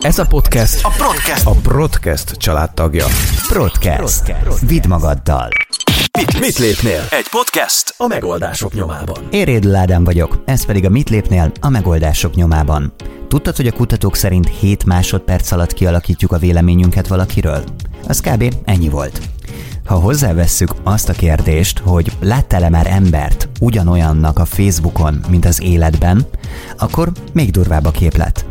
Ez a podcast A podcast. a Broadcast családtagja. Broadcast. Vidd magaddal. Mit, mit lépnél? Egy podcast a megoldások nyomában. Én Rédl Ádám vagyok, ez pedig a Mit lépnél a megoldások nyomában. Tudtad, hogy a kutatók szerint 7 másodperc alatt kialakítjuk a véleményünket valakiről? Az kb. ennyi volt. Ha hozzávesszük azt a kérdést, hogy láttál-e már embert ugyanolyannak a Facebookon, mint az életben, akkor még durvább a képlet.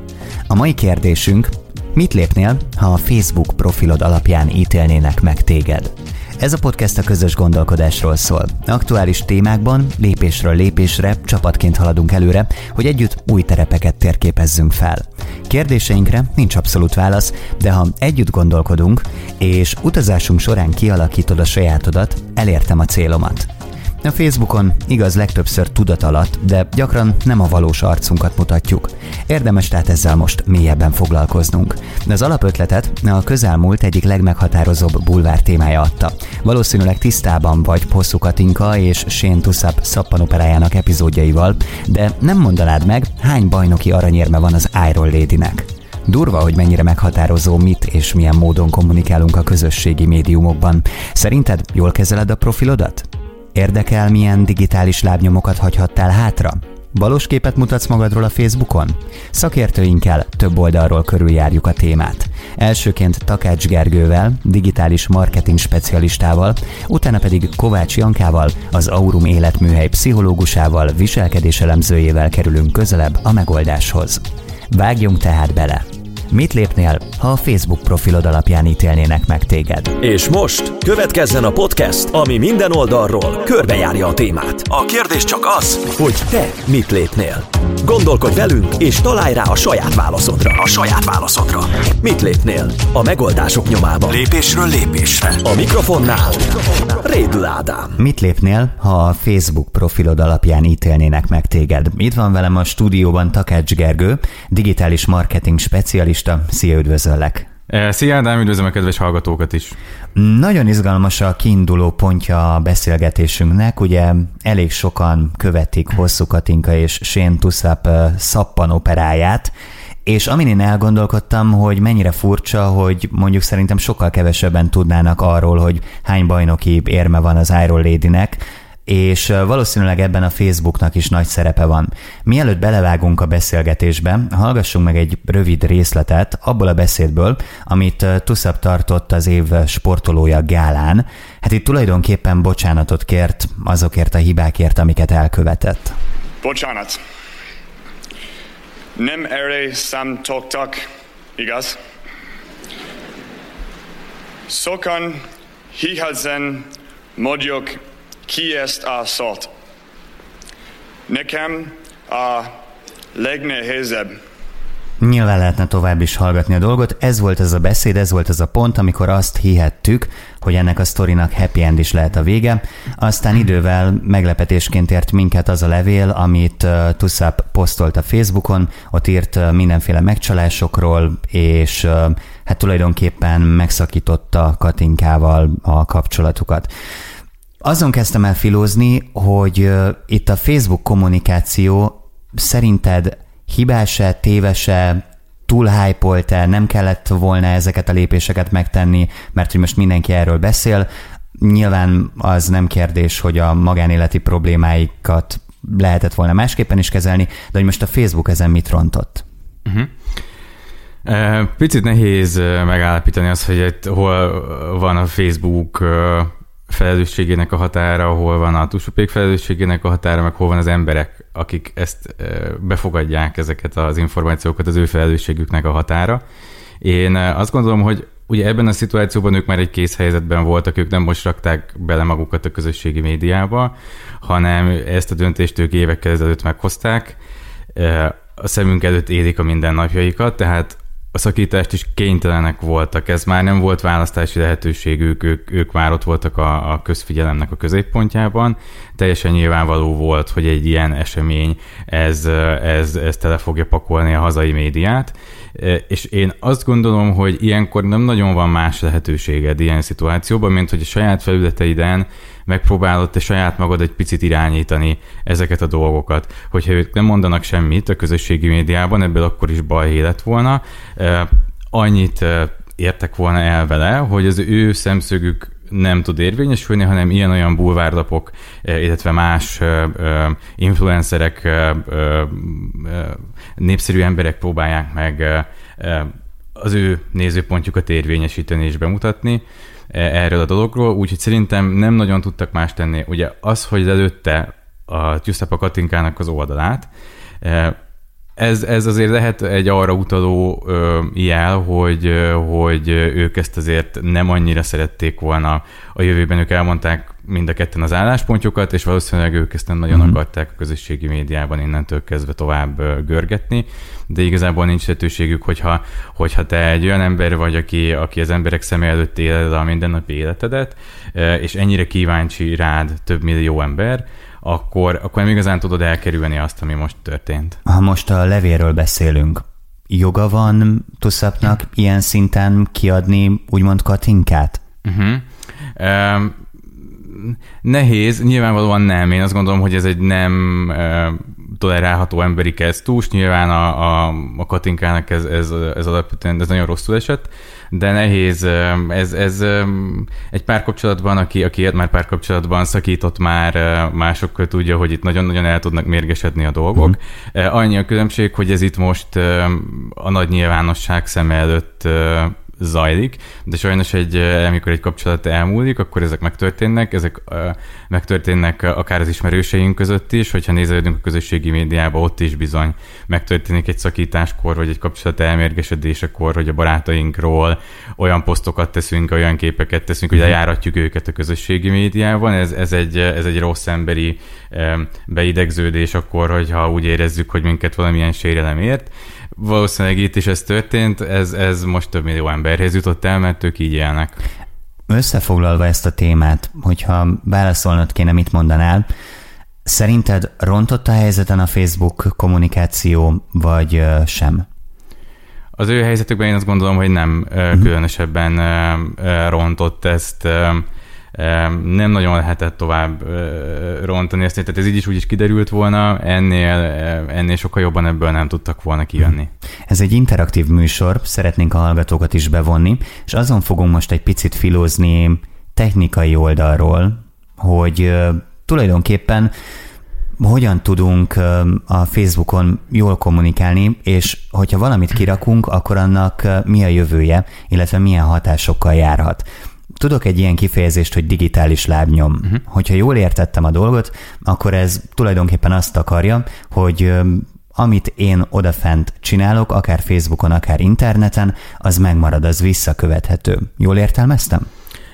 A mai kérdésünk, mit lépnél, ha a Facebook profilod alapján ítélnének meg téged? Ez a podcast a közös gondolkodásról szól. Aktuális témákban lépésről lépésre csapatként haladunk előre, hogy együtt új terepeket térképezzünk fel. Kérdéseinkre nincs abszolút válasz, de ha együtt gondolkodunk, és utazásunk során kialakítod a sajátodat, elértem a célomat. A Facebookon igaz legtöbbször tudat alatt, de gyakran nem a valós arcunkat mutatjuk. Érdemes tehát ezzel most mélyebben foglalkoznunk. De az alapötletet a közelmúlt egyik legmeghatározóbb bulvár témája adta. Valószínűleg tisztában vagy Hosszú Katinka és Shane Tussap szappanoperájának epizódjaival, de nem mondanád meg, hány bajnoki aranyérme van az Iron Lady-nek. Durva, hogy mennyire meghatározó, mit és milyen módon kommunikálunk a közösségi médiumokban. Szerinted jól kezeled a profilodat? Érdekel, milyen digitális lábnyomokat hagyhattál hátra? Valós képet mutatsz magadról a Facebookon? Szakértőinkkel több oldalról körüljárjuk a témát. Elsőként Takács Gergővel, digitális marketing specialistával, utána pedig Kovács Jankával, az Aurum életműhely pszichológusával, viselkedéselemzőjével kerülünk közelebb a megoldáshoz. Vágjunk tehát bele! Mit lépnél, ha a Facebook profilod alapján ítélnének meg téged? És most következzen a podcast, ami minden oldalról körbejárja a témát. A kérdés csak az, hogy te mit lépnél. Gondolkodj velünk, és találj rá a saját válaszodra. A saját válaszodra. Mit lépnél? A megoldások nyomában. Lépésről lépésre. A mikrofonnál Rédl Ádám. Mit lépnél, ha a Facebook profilod alapján ítélnének meg téged? Itt van velem a stúdióban Takács Gergő, digitális marketing specialista. Szia, üdvözöllek! Eh, Szia Ádám, üdvözlöm a kedves hallgatókat is. Nagyon izgalmas a kiinduló pontja a beszélgetésünknek. Ugye elég sokan követik Hosszú Katinka és Shane Tussap eh, szappan operáját, és amin én elgondolkodtam, hogy mennyire furcsa, hogy mondjuk szerintem sokkal kevesebben tudnának arról, hogy hány bajnoki érme van az Iron Lady-nek, és valószínűleg ebben a Facebooknak is nagy szerepe van. Mielőtt belevágunk a beszélgetésbe, hallgassunk meg egy rövid részletet abból a beszédből, amit Tussap tartott az év sportolója gálán. Hát itt tulajdonképpen bocsánatot kért azokért a hibákért, amiket elkövetett. Bocsánat. Nem erre számítottak, igaz? Sokan hihetzen mondjuk ki ezt a szót. Nekem a legnehezebb. Nyilván lehetne tovább is hallgatni a dolgot. Ez volt ez a beszéd, ez volt ez a pont, amikor azt hihettük, hogy ennek a sztorinak happy end is lehet a vége. Aztán idővel meglepetésként ért minket az a levél, amit uh, Tussap posztolt a Facebookon, ott írt uh, mindenféle megcsalásokról, és uh, hát tulajdonképpen megszakította Katinkával a kapcsolatukat. Azon kezdtem el filózni, hogy itt a Facebook kommunikáció szerinted hibás-e, téves-e, túl hype nem kellett volna ezeket a lépéseket megtenni, mert hogy most mindenki erről beszél. Nyilván az nem kérdés, hogy a magánéleti problémáikat lehetett volna másképpen is kezelni, de hogy most a Facebook ezen mit rontott? Uh-huh. Picit nehéz megállapítani azt, hogy itt hol van a Facebook felelősségének a határa, hol van a túlsópék felelősségének a határa, meg hol van az emberek, akik ezt befogadják ezeket az információkat, az ő felelősségüknek a határa. Én azt gondolom, hogy ugye ebben a szituációban ők már egy kész helyzetben voltak, ők nem most rakták bele magukat a közösségi médiába, hanem ezt a döntést ők évekkel ezelőtt meghozták, a szemünk előtt élik a mindennapjaikat, tehát szakítást is kénytelenek voltak, ez már nem volt választási lehetőségük, ők, ők már ott voltak a, a közfigyelemnek a középpontjában. Teljesen nyilvánvaló volt, hogy egy ilyen esemény ez, ez, ez tele fogja pakolni a hazai médiát, És én azt gondolom, hogy ilyenkor nem nagyon van más lehetőséged ilyen szituációban, mint hogy a saját felületeiden megpróbálod te saját magad egy picit irányítani ezeket a dolgokat. Hogyha ők nem mondanak semmit a közösségi médiában, ebből akkor is baj lett volna. Annyit értek volna el vele, hogy az ő szemszögük nem tud érvényesülni, hanem ilyen-olyan bulvárlapok, illetve más influencerek, népszerű emberek próbálják meg az ő nézőpontjukat érvényesíteni és bemutatni erről a dologról, úgyhogy szerintem nem nagyon tudtak más tenni. Ugye az, hogy előtte a Giuseppe Katinkának az oldalát, ez, ez azért lehet egy arra utaló ö, jel, hogy, hogy ők ezt azért nem annyira szerették volna a jövőben, ők elmondták mind a ketten az álláspontjukat, és valószínűleg ők ezt nem nagyon mm-hmm. akarták a közösségi médiában innentől kezdve tovább görgetni, de igazából nincs lehetőségük, hogyha, hogyha te egy olyan ember vagy, aki, aki az emberek szem előtt éled a mindennapi életedet, és ennyire kíváncsi rád több millió ember, akkor, akkor nem igazán tudod elkerülni azt, ami most történt. Ha most a levélről beszélünk, joga van Tuszapnak ilyen szinten kiadni úgymond Katinkát? Uh-huh. Um, nehéz, nyilvánvalóan nem. Én azt gondolom, hogy ez egy nem tolerálható emberi kezdtus. Nyilván a, a, a Katinkának ez, ez, ez alapvetően ez nagyon rosszul esett de nehéz. Ez, ez egy párkapcsolatban, aki, aki már párkapcsolatban, szakított már másokkal tudja, hogy itt nagyon-nagyon el tudnak mérgesedni a dolgok. Uh-huh. Annyi a különbség, hogy ez itt most a nagy nyilvánosság szem előtt zajlik, de sajnos egy, amikor egy kapcsolat elmúlik, akkor ezek megtörténnek, ezek megtörténnek akár az ismerőseink között is, hogyha nézelődünk a közösségi médiába, ott is bizony megtörténik egy szakításkor, vagy egy kapcsolat elmérgesedésekor, hogy a barátainkról olyan posztokat teszünk, olyan képeket teszünk, hogy lejáratjuk őket a közösségi médiában, ez, ez, egy, ez egy rossz emberi beidegződés akkor, hogyha úgy érezzük, hogy minket valamilyen sérelem ért, valószínűleg itt is ez történt, ez, ez most több millió emberhez jutott el, mert ők így élnek. Összefoglalva ezt a témát, hogyha válaszolnod kéne, mit mondanál, szerinted rontott a helyzeten a Facebook kommunikáció, vagy sem? Az ő helyzetükben én azt gondolom, hogy nem uh-huh. különösebben rontott ezt nem nagyon lehetett tovább rontani ezt, tehát ez így is úgy is kiderült volna, ennél, ennél sokkal jobban ebből nem tudtak volna kijönni. Ez egy interaktív műsor, szeretnénk a hallgatókat is bevonni, és azon fogunk most egy picit filózni technikai oldalról, hogy tulajdonképpen hogyan tudunk a Facebookon jól kommunikálni, és hogyha valamit kirakunk, akkor annak mi a jövője, illetve milyen hatásokkal járhat. Tudok egy ilyen kifejezést, hogy digitális lábnyom. Uh-huh. Hogyha jól értettem a dolgot, akkor ez tulajdonképpen azt akarja, hogy amit én odafent csinálok, akár Facebookon, akár interneten, az megmarad, az visszakövethető. Jól értelmeztem?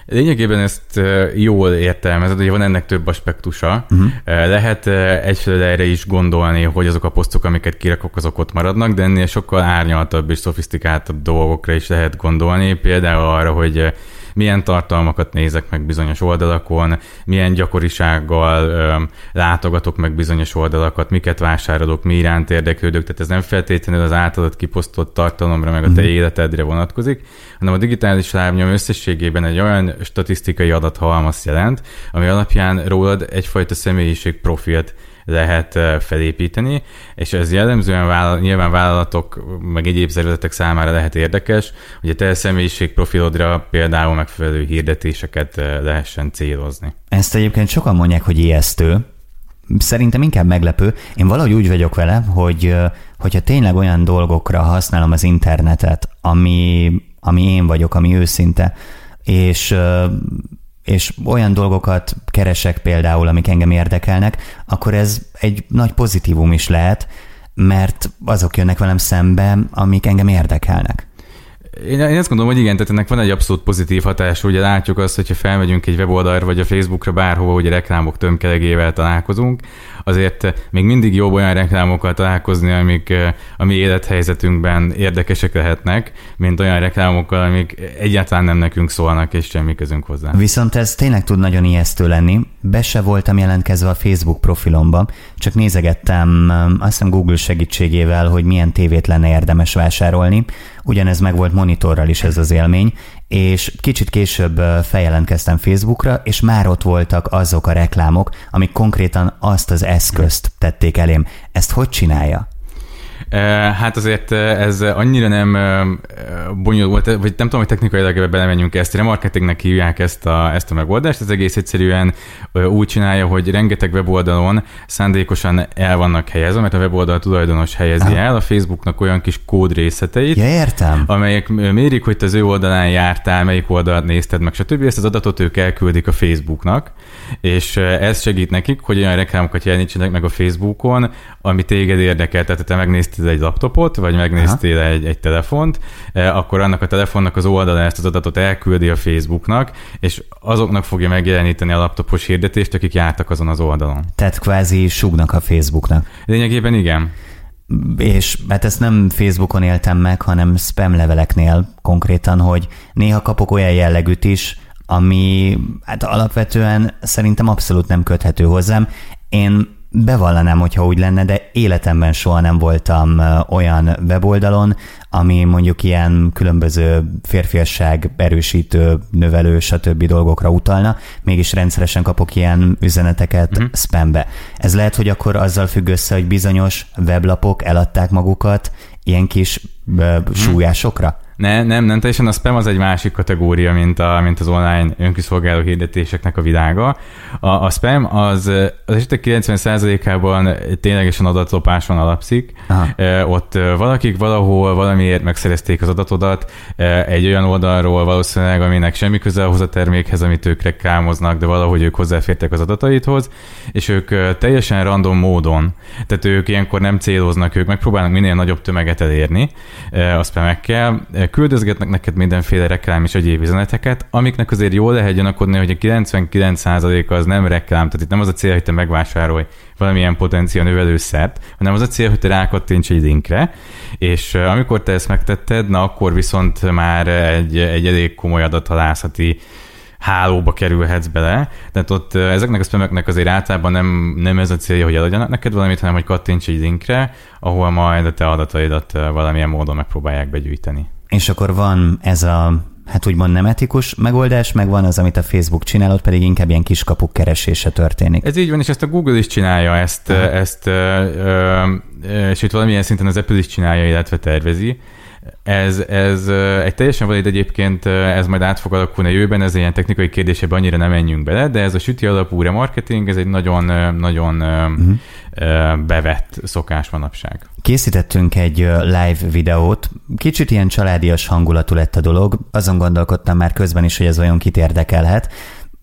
Lényegében ezt jól értelmezed, hogy van ennek több aspektusa. Uh-huh. Lehet egyfelől erre is gondolni, hogy azok a posztok, amiket kirakok, azok ott maradnak, de ennél sokkal árnyaltabb és szofisztikáltabb dolgokra is lehet gondolni. Például arra, hogy milyen tartalmakat nézek meg bizonyos oldalakon, milyen gyakorisággal látogatok meg bizonyos oldalakat, miket vásárolok, mi iránt érdeklődök, tehát ez nem feltétlenül az általad kiposztott tartalomra, meg a te mm. életedre vonatkozik, hanem a digitális lábnyom összességében egy olyan statisztikai adathalmaz jelent, ami alapján rólad egyfajta személyiség profilt lehet felépíteni, és ez jellemzően vállal, nyilván vállalatok, meg egyéb szervezetek számára lehet érdekes, hogy a te személyiség profilodra például megfelelő hirdetéseket lehessen célozni. Ezt egyébként sokan mondják, hogy ijesztő, szerintem inkább meglepő. Én valahogy úgy vagyok vele, hogy hogyha tényleg olyan dolgokra használom az internetet, ami, ami én vagyok, ami őszinte, és és olyan dolgokat keresek például, amik engem érdekelnek, akkor ez egy nagy pozitívum is lehet, mert azok jönnek velem szembe, amik engem érdekelnek. Én, én azt gondolom, hogy igen, tehát ennek van egy abszolút pozitív hatás, ugye látjuk azt, hogyha felmegyünk egy weboldalra, vagy a Facebookra, bárhova, hogy reklámok tömkelegével találkozunk, azért még mindig jobb olyan reklámokkal találkozni, amik a mi élethelyzetünkben érdekesek lehetnek, mint olyan reklámokkal, amik egyáltalán nem nekünk szólnak, és semmi közünk hozzá. Viszont ez tényleg tud nagyon ijesztő lenni. Be se voltam jelentkezve a Facebook profilomba, csak nézegettem azt hiszem Google segítségével, hogy milyen tévét lenne érdemes vásárolni. Ugyanez meg volt monitorral is ez az élmény, és kicsit később feljelentkeztem Facebookra, és már ott voltak azok a reklámok, amik konkrétan azt az eszközt tették elém. Ezt hogy csinálja? Hát azért ez annyira nem bonyolult, vagy nem tudom, hogy technikailag ebbe belemenjünk ezt. Remarketingnek hívják ezt a, ezt a megoldást. Ez egész egyszerűen úgy csinálja, hogy rengeteg weboldalon szándékosan el vannak helyezve, mert a weboldal tulajdonos helyezi Aha. el a Facebooknak olyan kis kódrészeteit, ja, értem. amelyek mérik, hogy te az ő oldalán jártál, melyik oldalt nézted meg, stb. Ezt az adatot ők elküldik a Facebooknak, és ez segít nekik, hogy olyan reklámokat jelenítsenek meg a Facebookon, ami téged érdekel. Tehát te megnézted megnéztél egy laptopot, vagy megnéztél egy, egy telefont, e, akkor annak a telefonnak az oldala ezt az adatot elküldi a Facebooknak, és azoknak fogja megjeleníteni a laptopos hirdetést, akik jártak azon az oldalon. Tehát kvázi sugnak a Facebooknak. Lényegében igen. És hát ezt nem Facebookon éltem meg, hanem spam leveleknél konkrétan, hogy néha kapok olyan jellegűt is, ami hát alapvetően szerintem abszolút nem köthető hozzám. Én bevallanám, hogyha úgy lenne, de életemben soha nem voltam olyan weboldalon, ami mondjuk ilyen különböző férfiasság erősítő, növelő, stb. dolgokra utalna, mégis rendszeresen kapok ilyen üzeneteket uh-huh. spambe. Ez lehet, hogy akkor azzal függ össze, hogy bizonyos weblapok eladták magukat ilyen kis uh, súlyásokra? Ne, nem, nem teljesen, a spam az egy másik kategória, mint, a, mint az online önkiszolgáló hirdetéseknek a világa. A, a spam az, az esetek 90%-ában ténylegesen adatlopáson alapszik. Aha. E, ott valakik valahol valamiért megszerezték az adatodat e, egy olyan oldalról valószínűleg, aminek semmi köze ahhoz a termékhez, amit ők reklámoznak, de valahogy ők hozzáfértek az adataithoz, és ők teljesen random módon, tehát ők ilyenkor nem céloznak, ők megpróbálnak minél nagyobb tömeget elérni e, a spamekkel, küldözgetnek neked mindenféle reklám és egyéb üzeneteket, amiknek azért jól lehet gyanakodni, hogy a 99%-a az nem reklám, tehát itt nem az a cél, hogy te megvásárolj valamilyen potenciál növelőszert, hanem az a cél, hogy te rákattints egy linkre, és amikor te ezt megtetted, na akkor viszont már egy, egy elég komoly adathalászati hálóba kerülhetsz bele. Tehát ott ezeknek a spameknek azért általában nem, nem ez a célja, hogy eladjanak neked valamit, hanem hogy kattints egy linkre, ahol majd a te adataidat valamilyen módon megpróbálják begyűjteni. És akkor van ez a hát úgymond nem etikus megoldás, meg van az, amit a Facebook csinál, ott pedig inkább ilyen kiskapuk keresése történik. Ez így van, és ezt a Google is csinálja, ezt, Aha. ezt és itt valamilyen szinten az Apple is csinálja, illetve tervezi. Ez, ez egy teljesen valid egyébként, ez majd át fog alakulni a jövőben, ez ilyen technikai kérdésebe annyira nem menjünk bele, de ez a süti alapú remarketing, ez egy nagyon, nagyon uh-huh. bevett szokás manapság. Készítettünk egy live videót, kicsit ilyen családias hangulatú lett a dolog, azon gondolkodtam már közben is, hogy ez olyan kit érdekelhet,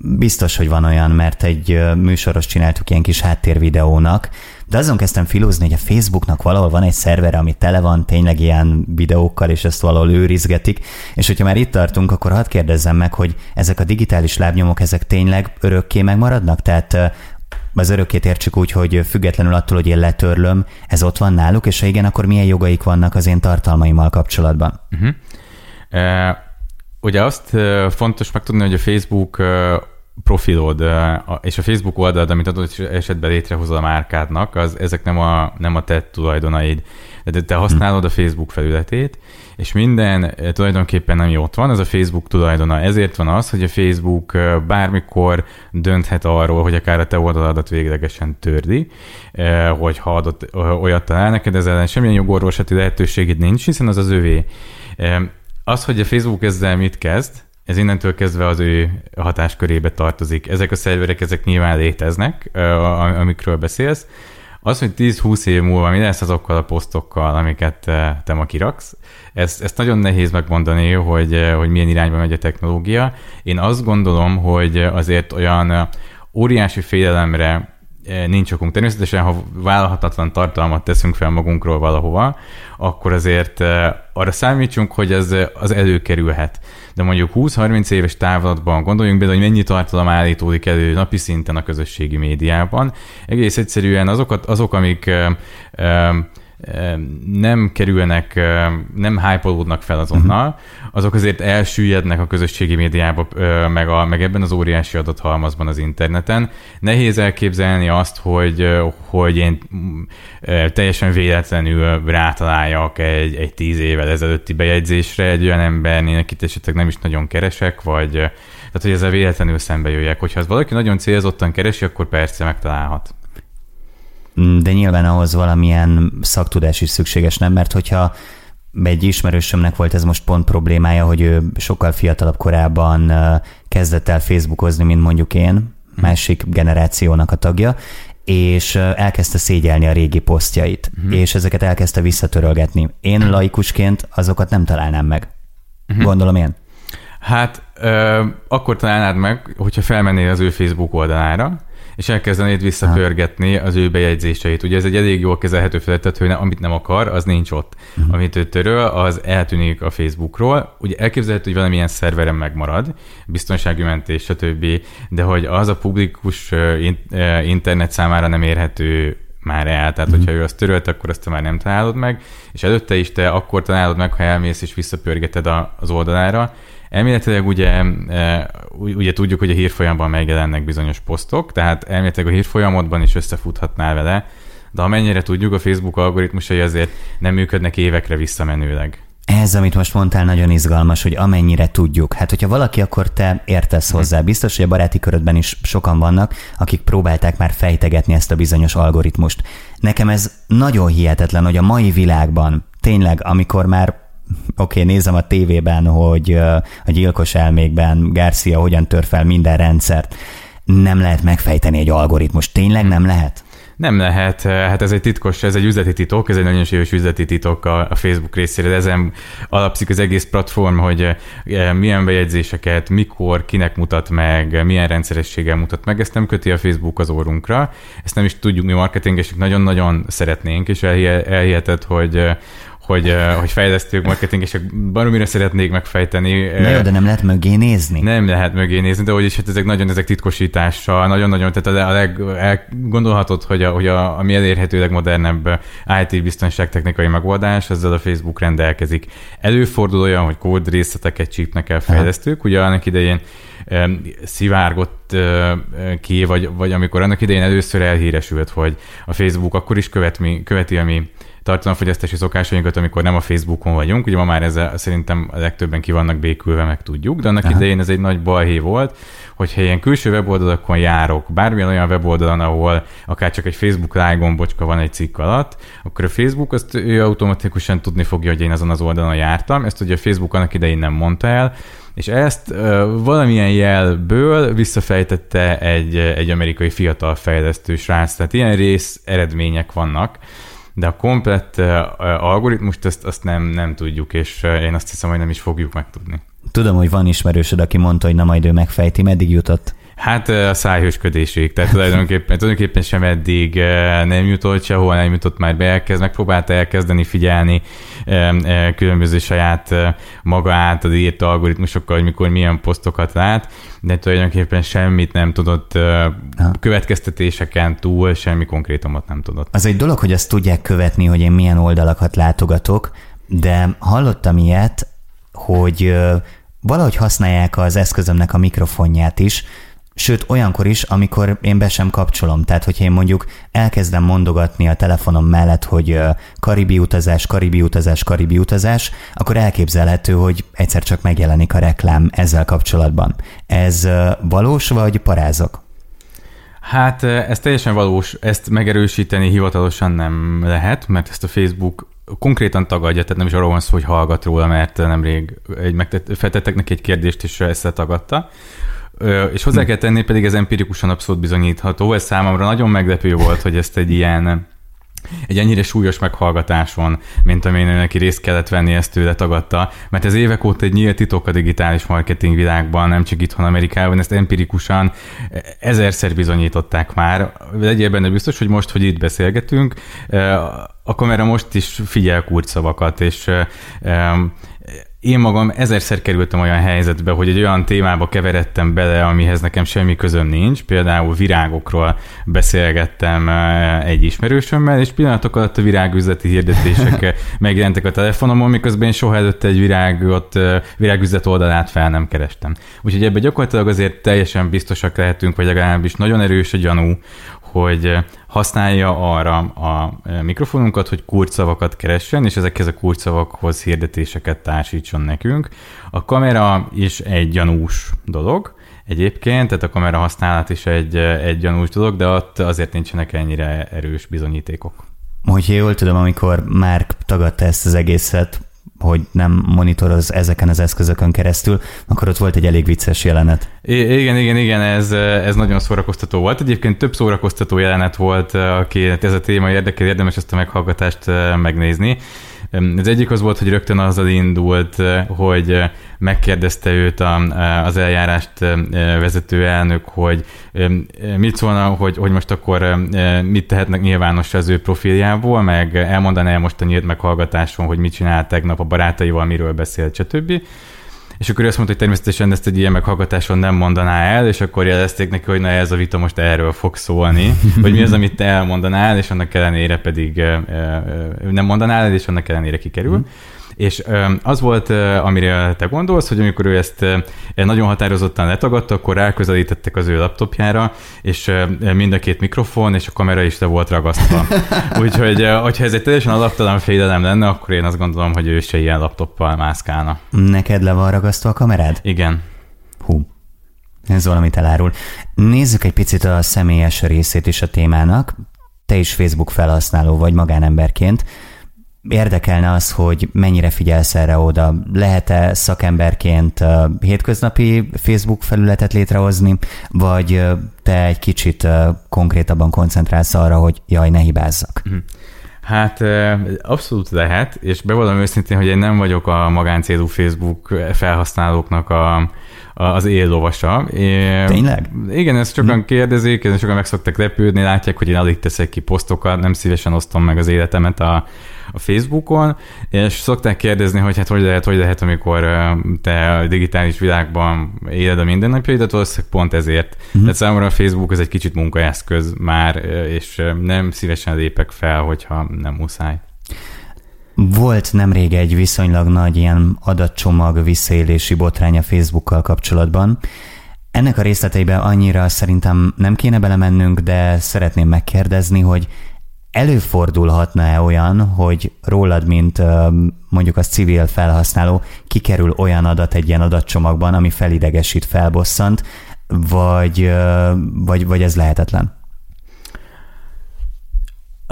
Biztos, hogy van olyan, mert egy műsoros csináltuk ilyen kis háttérvideónak, de azon kezdtem filózni, hogy a Facebooknak valahol van egy szerver, ami tele van tényleg ilyen videókkal, és ezt valahol őrizgetik, és hogyha már itt tartunk, akkor hadd kérdezzem meg, hogy ezek a digitális lábnyomok, ezek tényleg örökké megmaradnak? Tehát az örökkét értsük úgy, hogy függetlenül attól, hogy én letörlöm, ez ott van náluk, és ha igen, akkor milyen jogaik vannak az én tartalmaimmal kapcsolatban? Uh-huh. Uh, ugye azt fontos megtudni, hogy a Facebook profilod és a Facebook oldalad, amit adott esetben létrehozol a márkádnak, az, ezek nem a, nem a te tulajdonaid. De te használod a Facebook felületét, és minden tulajdonképpen nem ott van, ez a Facebook tulajdona. Ezért van az, hogy a Facebook bármikor dönthet arról, hogy akár a te oldaladat véglegesen tördi, hogyha adott olyat talál neked, ez ellen semmilyen jogorvosati lehetőséged nincs, hiszen az az övé. Az, hogy a Facebook ezzel mit kezd, ez innentől kezdve az ő hatáskörébe tartozik. Ezek a szerverek, ezek nyilván léteznek, amikről beszélsz. Az, hogy 10-20 év múlva mi lesz azokkal a posztokkal, amiket te, ma kiraksz, ezt, ezt nagyon nehéz megmondani, hogy, hogy milyen irányba megy a technológia. Én azt gondolom, hogy azért olyan óriási félelemre nincs okunk. Természetesen, ha vállalhatatlan tartalmat teszünk fel magunkról valahova, akkor azért arra számítsunk, hogy ez az előkerülhet. De mondjuk 20-30 éves távlatban gondoljunk bele, hogy mennyi tartalom állítódik elő napi szinten a közösségi médiában. Egész egyszerűen azokat, azok, amik nem kerülnek, nem hype fel azonnal, uh-huh. azok azért elsüllyednek a közösségi médiába, meg, a, meg ebben az óriási adathalmazban az interneten. Nehéz elképzelni azt, hogy, hogy én teljesen véletlenül rátaláljak egy, egy tíz évvel ezelőtti bejegyzésre egy olyan embernél, akit esetleg nem is nagyon keresek, vagy tehát, hogy ezzel véletlenül szembe jöjjek. Hogyha az valaki nagyon célzottan keresi, akkor persze megtalálhat. De nyilván ahhoz valamilyen szaktudás is szükséges, nem? Mert hogyha egy ismerősömnek volt ez most pont problémája, hogy ő sokkal fiatalabb korában kezdett el Facebookozni, mint mondjuk én, másik generációnak a tagja, és elkezdte szégyelni a régi posztjait, uh-huh. és ezeket elkezdte visszatörölgetni. Én laikusként azokat nem találnám meg. Uh-huh. Gondolom én. Hát ö, akkor találnád meg, hogyha felmennél az ő Facebook oldalára, és elkezdenéd visszapörgetni az ő bejegyzéseit. Ugye ez egy elég jól kezelhető feladatot, hogy ne, amit nem akar, az nincs ott. Uh-huh. Amit ő töröl, az eltűnik a Facebookról. Ugye elképzelhető, hogy valamilyen szerveren megmarad, biztonsági mentés, stb., de hogy az a publikus internet számára nem érhető már el. Tehát, uh-huh. hogyha ő azt törölt, akkor azt te már nem találod meg, és előtte is te akkor találod meg, ha elmész és visszapörgeted az oldalára, Elméletileg ugye, e, ugye tudjuk, hogy a hírfolyamban megjelennek bizonyos posztok, tehát elméletileg a hírfolyamodban is összefuthatnál vele, de amennyire tudjuk, a Facebook algoritmusai azért nem működnek évekre visszamenőleg. Ez, amit most mondtál, nagyon izgalmas, hogy amennyire tudjuk. Hát, hogyha valaki, akkor te értesz mhm. hozzá. Biztos, hogy a baráti körödben is sokan vannak, akik próbálták már fejtegetni ezt a bizonyos algoritmust. Nekem ez nagyon hihetetlen, hogy a mai világban tényleg, amikor már oké, okay, nézem a tévében, hogy a gyilkos elmékben Garcia hogyan tör fel minden rendszert. Nem lehet megfejteni egy algoritmus. Tényleg nem lehet? Nem lehet, hát ez egy titkos, ez egy üzleti titok, ez egy nagyon sérős üzleti titok a, a Facebook részére, ezen alapszik az egész platform, hogy milyen bejegyzéseket, mikor, kinek mutat meg, milyen rendszerességgel mutat meg, ezt nem köti a Facebook az órunkra, ezt nem is tudjuk mi marketingesek, nagyon-nagyon szeretnénk, és elhihetett, hogy hogy, hogy fejlesztők, marketingesek baromira szeretnék megfejteni. Na jó, de nem lehet mögé nézni. Nem lehet mögé nézni, de is hát ezek nagyon ezek titkosítással, nagyon-nagyon, tehát a leg, gondolhatod, hogy a, hogy a, mi elérhető legmodernebb IT biztonságtechnikai megoldás, ezzel a Facebook rendelkezik. Előfordul olyan, hogy kód részleteket csípnek el fejlesztők, Aha. ugye annak idején szivárgott ki, vagy, vagy amikor annak idején először elhíresült, hogy a Facebook akkor is követ mi, követi a mi tartalomfogyasztási szokásainkat, amikor nem a Facebookon vagyunk. Ugye ma már ezzel szerintem a legtöbben ki vannak békülve, meg tudjuk, de annak Aha. idején ez egy nagy balhé volt, hogyha ilyen külső weboldalakon járok, bármilyen olyan weboldalon, ahol akár csak egy Facebook like gombocska van egy cikk alatt, akkor a Facebook azt ő automatikusan tudni fogja, hogy én azon az oldalon jártam. Ezt ugye a Facebook annak idején nem mondta el, és ezt uh, valamilyen jelből visszafejtette egy, egy amerikai fiatal fejlesztő srác. Tehát ilyen rész eredmények vannak de a komplett algoritmust azt, azt nem, nem tudjuk, és én azt hiszem, hogy nem is fogjuk megtudni. Tudom, hogy van ismerősöd, aki mondta, hogy na majd ő megfejti, meddig jutott? Hát a szájhősködésig, tehát tulajdonképpen, tulajdonképpen sem eddig nem jutott sehol, nem jutott már be, elkezd, megpróbálta elkezdeni figyelni különböző saját maga által írt algoritmusokkal, hogy mikor milyen posztokat lát, de tulajdonképpen semmit nem tudott következtetéseken túl, semmi konkrétumot nem tudott. Az egy dolog, hogy azt tudják követni, hogy én milyen oldalakat látogatok, de hallottam ilyet, hogy valahogy használják az eszközömnek a mikrofonját is, Sőt, olyankor is, amikor én be sem kapcsolom. Tehát, hogyha én mondjuk elkezdem mondogatni a telefonom mellett, hogy karibi utazás, karibi utazás, karibi utazás, akkor elképzelhető, hogy egyszer csak megjelenik a reklám ezzel kapcsolatban. Ez valós vagy parázok? Hát ez teljesen valós, ezt megerősíteni hivatalosan nem lehet, mert ezt a Facebook konkrétan tagadja, tehát nem is arról van szó, hogy hallgat róla, mert nemrég egy, feltettek neki egy kérdést, és ezt tagadta és hozzá kell tenni, pedig ez empirikusan abszolút bizonyítható. Ez számomra nagyon meglepő volt, hogy ezt egy ilyen egy ennyire súlyos meghallgatáson, mint amin neki részt kellett venni, ezt tőle tagadta, mert ez évek óta egy nyílt titok a digitális marketing világban, nem csak itthon Amerikában, ezt empirikusan ezerszer bizonyították már. Legyél benne biztos, hogy most, hogy itt beszélgetünk, a kamera most is figyel kurcszavakat, és én magam ezerszer kerültem olyan helyzetbe, hogy egy olyan témába keveredtem bele, amihez nekem semmi közöm nincs. Például virágokról beszélgettem eh, egy ismerősömmel, és pillanatok alatt a virágüzleti hirdetések megjelentek a telefonomon, miközben én soha előtte egy virágot, eh, virágüzlet oldalát fel nem kerestem. Úgyhogy ebben gyakorlatilag azért teljesen biztosak lehetünk, vagy legalábbis nagyon erős a gyanú, hogy használja arra a mikrofonunkat, hogy kurcszavakat keressen, és ezekhez a kurcszavakhoz hirdetéseket társítson nekünk. A kamera is egy gyanús dolog, egyébként, tehát a kamera használat is egy, egy gyanús dolog, de ott azért nincsenek ennyire erős bizonyítékok. Hogyha jól tudom, amikor már tagadta ezt az egészet, hogy nem monitoroz ezeken az eszközökön keresztül, akkor ott volt egy elég vicces jelenet. I- igen, igen, igen, ez, ez nagyon szórakoztató volt. Egyébként több szórakoztató jelenet volt, aki ez a téma érdekel, érdemes ezt a meghallgatást megnézni. Az egyik az volt, hogy rögtön azzal indult, hogy megkérdezte őt a, az eljárást vezető elnök, hogy mit szólna, hogy, hogy most akkor mit tehetnek nyilvános az ő profiljából, meg elmondaná most a nyílt meghallgatáson, hogy mit csinált tegnap a barátaival, miről beszélt, stb. És akkor ő azt mondta, hogy természetesen ezt egy ilyen meghallgatáson nem mondaná el, és akkor jelezték neki, hogy na ez a vita most erről fog szólni, hogy mi az, amit te elmondanál, és annak ellenére pedig nem mondanál és annak ellenére kikerül. Mm. És az volt, amire te gondolsz, hogy amikor ő ezt nagyon határozottan letagadta, akkor ráközelítettek az ő laptopjára, és mind a két mikrofon és a kamera is le volt ragasztva. Úgyhogy, hogyha ez egy teljesen alaptalan félelem lenne, akkor én azt gondolom, hogy ő se ilyen laptoppal mászkálna. Neked le van ragasztva a kamerád? Igen. Hú, ez valamit elárul. Nézzük egy picit a személyes részét is a témának. Te is Facebook felhasználó vagy magánemberként. Érdekelne az, hogy mennyire figyelsz erre oda. Lehet-e szakemberként hétköznapi Facebook felületet létrehozni, vagy te egy kicsit konkrétabban koncentrálsz arra, hogy jaj, ne hibázzak? Mhm. Hát abszolút lehet, és bevallom őszintén, hogy én nem vagyok a magáncélú Facebook felhasználóknak a, az éllovasa. É, Tényleg? Igen, ezt sokan hm. kérdezik, ezt sokan meg szoktak lepődni, látják, hogy én alig teszek ki posztokat, nem szívesen osztom meg az életemet a, a Facebookon, és szokták kérdezni, hogy hát hogy lehet, hogy lehet, amikor te a digitális világban éled a mindennapjaidat, valószínűleg pont ezért. Mm. Tehát számomra a Facebook az egy kicsit munkaeszköz már, és nem szívesen lépek fel, hogyha nem muszáj. Volt nemrég egy viszonylag nagy ilyen adatcsomag visszaélési botrány a Facebookkal kapcsolatban. Ennek a részleteiben annyira szerintem nem kéne belemennünk, de szeretném megkérdezni, hogy előfordulhatna-e olyan, hogy rólad, mint mondjuk az civil felhasználó, kikerül olyan adat egy ilyen adatcsomagban, ami felidegesít, felbosszant, vagy, vagy, vagy ez lehetetlen?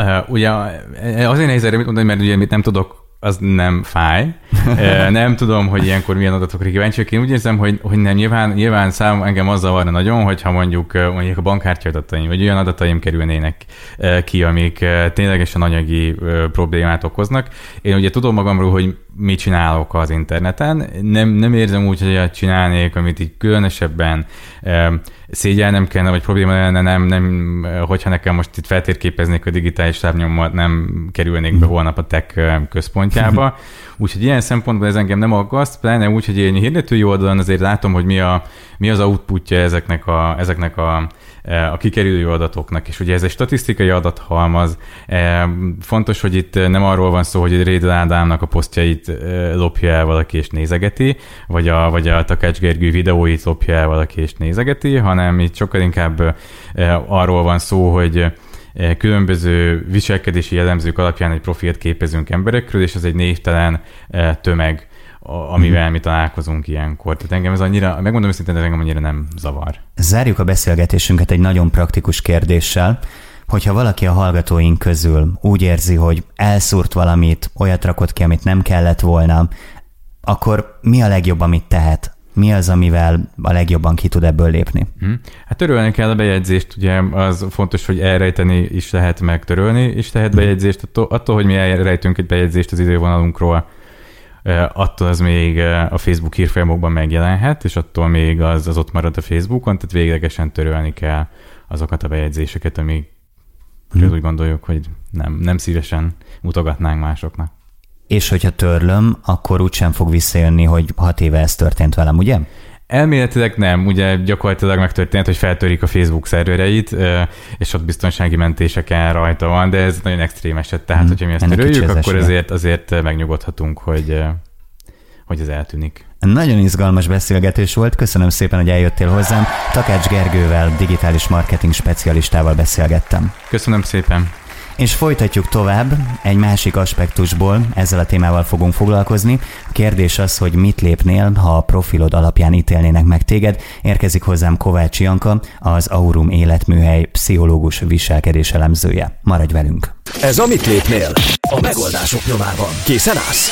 Uh, ugye azért nehéz erre mit mondani, mert ugye mit nem tudok az nem fáj. nem tudom, hogy ilyenkor milyen adatokra kíváncsiak. Én úgy érzem, hogy, hogy nem, nyilván, nyilván szám engem az zavarna nagyon, hogyha mondjuk, mondjuk a bankkártya adataim, vagy olyan adataim kerülnének ki, amik ténylegesen anyagi problémát okoznak. Én ugye tudom magamról, hogy mit csinálok az interneten. Nem, nem érzem úgy, hogy olyat csinálnék, amit így különösebben szégyelnem kellene, vagy probléma lenne, nem, nem, hogyha nekem most itt feltérképeznék a digitális lábnyomat, nem kerülnék be holnap a tech központjába. Úgyhogy ilyen szempontból ez engem nem aggaszt, pláne úgy, hogy én hirdetői oldalon azért látom, hogy mi, a, mi az outputja ezeknek a, ezeknek a a kikerülő adatoknak, és ugye ez egy statisztikai adathalmaz. Fontos, hogy itt nem arról van szó, hogy egy Rédel Ádámnak a posztjait lopja el valaki és nézegeti, vagy a, vagy a Takács Gergő videóit lopja el valaki és nézegeti, hanem itt sokkal inkább arról van szó, hogy különböző viselkedési jellemzők alapján egy profilt képezünk emberekről, és ez egy névtelen tömeg amivel mhm. mi találkozunk ilyenkor. Tehát engem ez annyira, megmondom őszintén, ez engem annyira nem zavar. Zárjuk a beszélgetésünket egy nagyon praktikus kérdéssel. Hogyha valaki a hallgatóink közül úgy érzi, hogy elszúrt valamit, olyat rakott ki, amit nem kellett volna, akkor mi a legjobb, amit tehet Mi az, amivel a legjobban ki tud ebből lépni? Hm. Hát törölni kell a bejegyzést, ugye az fontos, hogy elrejteni is lehet, meg törölni is lehet bejegyzést. Attól, attól hogy mi elrejtünk egy bejegyzést az idővonalunkról, attól az még a Facebook hírfolyamokban megjelenhet, és attól még az, az ott marad a Facebookon, tehát véglegesen törölni kell azokat a bejegyzéseket, amik hmm. úgy gondoljuk, hogy nem, nem szívesen mutogatnánk másoknak. És hogyha törlöm, akkor úgysem fog visszajönni, hogy hat éve ez történt velem, ugye? Elméletileg nem, ugye gyakorlatilag megtörtént, hogy feltörik a Facebook szervereit, és ott biztonsági mentéseken rajta van, de ez nagyon extrém eset, tehát hmm. hogyha mi ezt töröljük, akkor azért, azért megnyugodhatunk, hogy, hogy ez eltűnik. Nagyon izgalmas beszélgetés volt, köszönöm szépen, hogy eljöttél hozzám. Takács Gergővel, digitális marketing specialistával beszélgettem. Köszönöm szépen. És folytatjuk tovább, egy másik aspektusból ezzel a témával fogunk foglalkozni. A kérdés az, hogy mit lépnél, ha a profilod alapján ítélnének meg téged. Érkezik hozzám Kovács Janka, az Aurum életműhely pszichológus viselkedés elemzője. Maradj velünk! Ez a Mit lépnél? A megoldások nyomában. Készen állsz?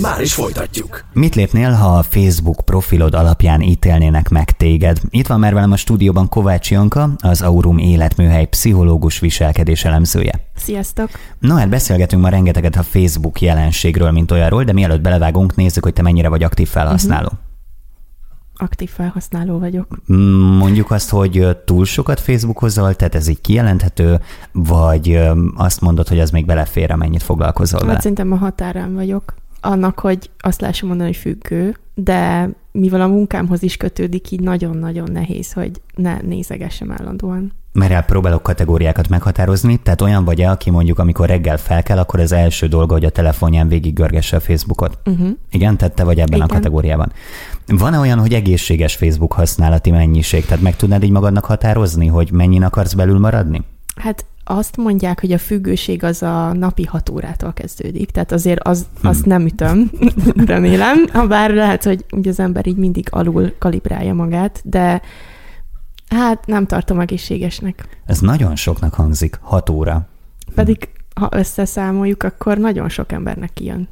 Már is folytatjuk. Mit lépnél, ha a Facebook profilod alapján ítélnének meg téged? Itt van már velem a stúdióban Kovács Janka, az Aurum életműhely pszichológus viselkedés elemzője. Sziasztok! No hát beszélgetünk ma rengeteget a Facebook jelenségről, mint olyanról, de mielőtt belevágunk, nézzük, hogy te mennyire vagy aktív felhasználó. Uh-huh aktív felhasználó vagyok. Mondjuk azt, hogy túl sokat Facebookozol, tehát ez így kijelenthető, vagy azt mondod, hogy az még belefér, amennyit foglalkozol hát vele? szerintem a határán vagyok. Annak, hogy azt lássam mondani, hogy függő, de mivel a munkámhoz is kötődik, így nagyon-nagyon nehéz, hogy ne nézegessem állandóan. Mert próbálok kategóriákat meghatározni, tehát olyan vagy-e, aki mondjuk amikor reggel fel kell, akkor az első dolga, hogy a telefonján végig görgesse a Facebookot. Uh-huh. Igen, tehát te vagy ebben Igen. a kategóriában. Van-e olyan, hogy egészséges Facebook használati mennyiség? Tehát meg tudnád így magadnak határozni, hogy mennyit akarsz belül maradni? Hát azt mondják, hogy a függőség az a napi hat órától kezdődik, tehát azért az, hmm. azt nem ütöm, remélem, bár lehet, hogy ugye az ember így mindig alul kalibrálja magát, de hát nem tartom egészségesnek. Ez nagyon soknak hangzik, hat óra. Pedig ha összeszámoljuk, akkor nagyon sok embernek kijön.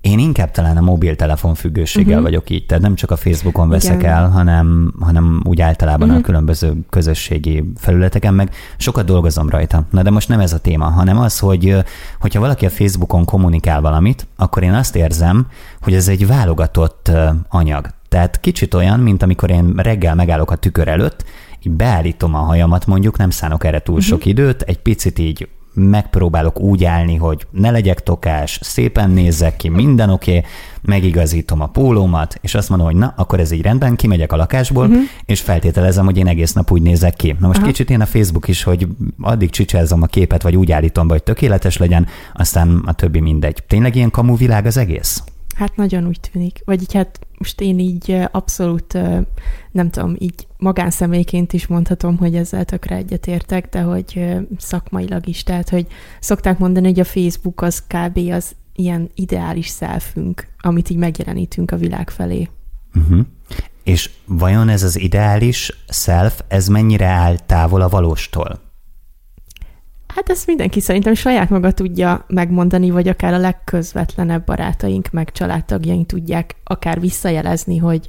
Én inkább talán a mobiltelefon függőséggel uh-huh. vagyok így, tehát nem csak a Facebookon veszek Igen. el, hanem, hanem úgy általában uh-huh. a mhm. különböző közösségi felületeken, meg sokat dolgozom rajta. Na de most nem ez a téma, hanem az, hogy hogyha valaki a Facebookon kommunikál valamit, akkor én azt érzem, hogy ez egy válogatott anyag. Tehát kicsit olyan, mint amikor én reggel megállok a tükör előtt, így beállítom a hajamat mondjuk, nem szánok erre túl uh-huh. sok időt, egy picit így megpróbálok úgy állni, hogy ne legyek tokás, szépen nézzek ki, minden oké, okay, megigazítom a pólómat, és azt mondom, hogy na, akkor ez így rendben, kimegyek a lakásból, uh-huh. és feltételezem, hogy én egész nap úgy nézek ki. Na most Aha. kicsit én a Facebook is, hogy addig csicsázom a képet, vagy úgy állítom be, hogy tökéletes legyen, aztán a többi mindegy. Tényleg ilyen kamu világ az egész? Hát nagyon úgy tűnik. Vagy így hát most én így abszolút, nem tudom, így magánszemélyként is mondhatom, hogy ezzel tökre egyetértek, de hogy szakmailag is. Tehát, hogy szokták mondani, hogy a Facebook az kb. az ilyen ideális szelfünk, amit így megjelenítünk a világ felé. Uh-huh. És vajon ez az ideális self, ez mennyire áll távol a valóstól? Hát ezt mindenki szerintem saját maga tudja megmondani, vagy akár a legközvetlenebb barátaink, meg családtagjaink tudják akár visszajelezni, hogy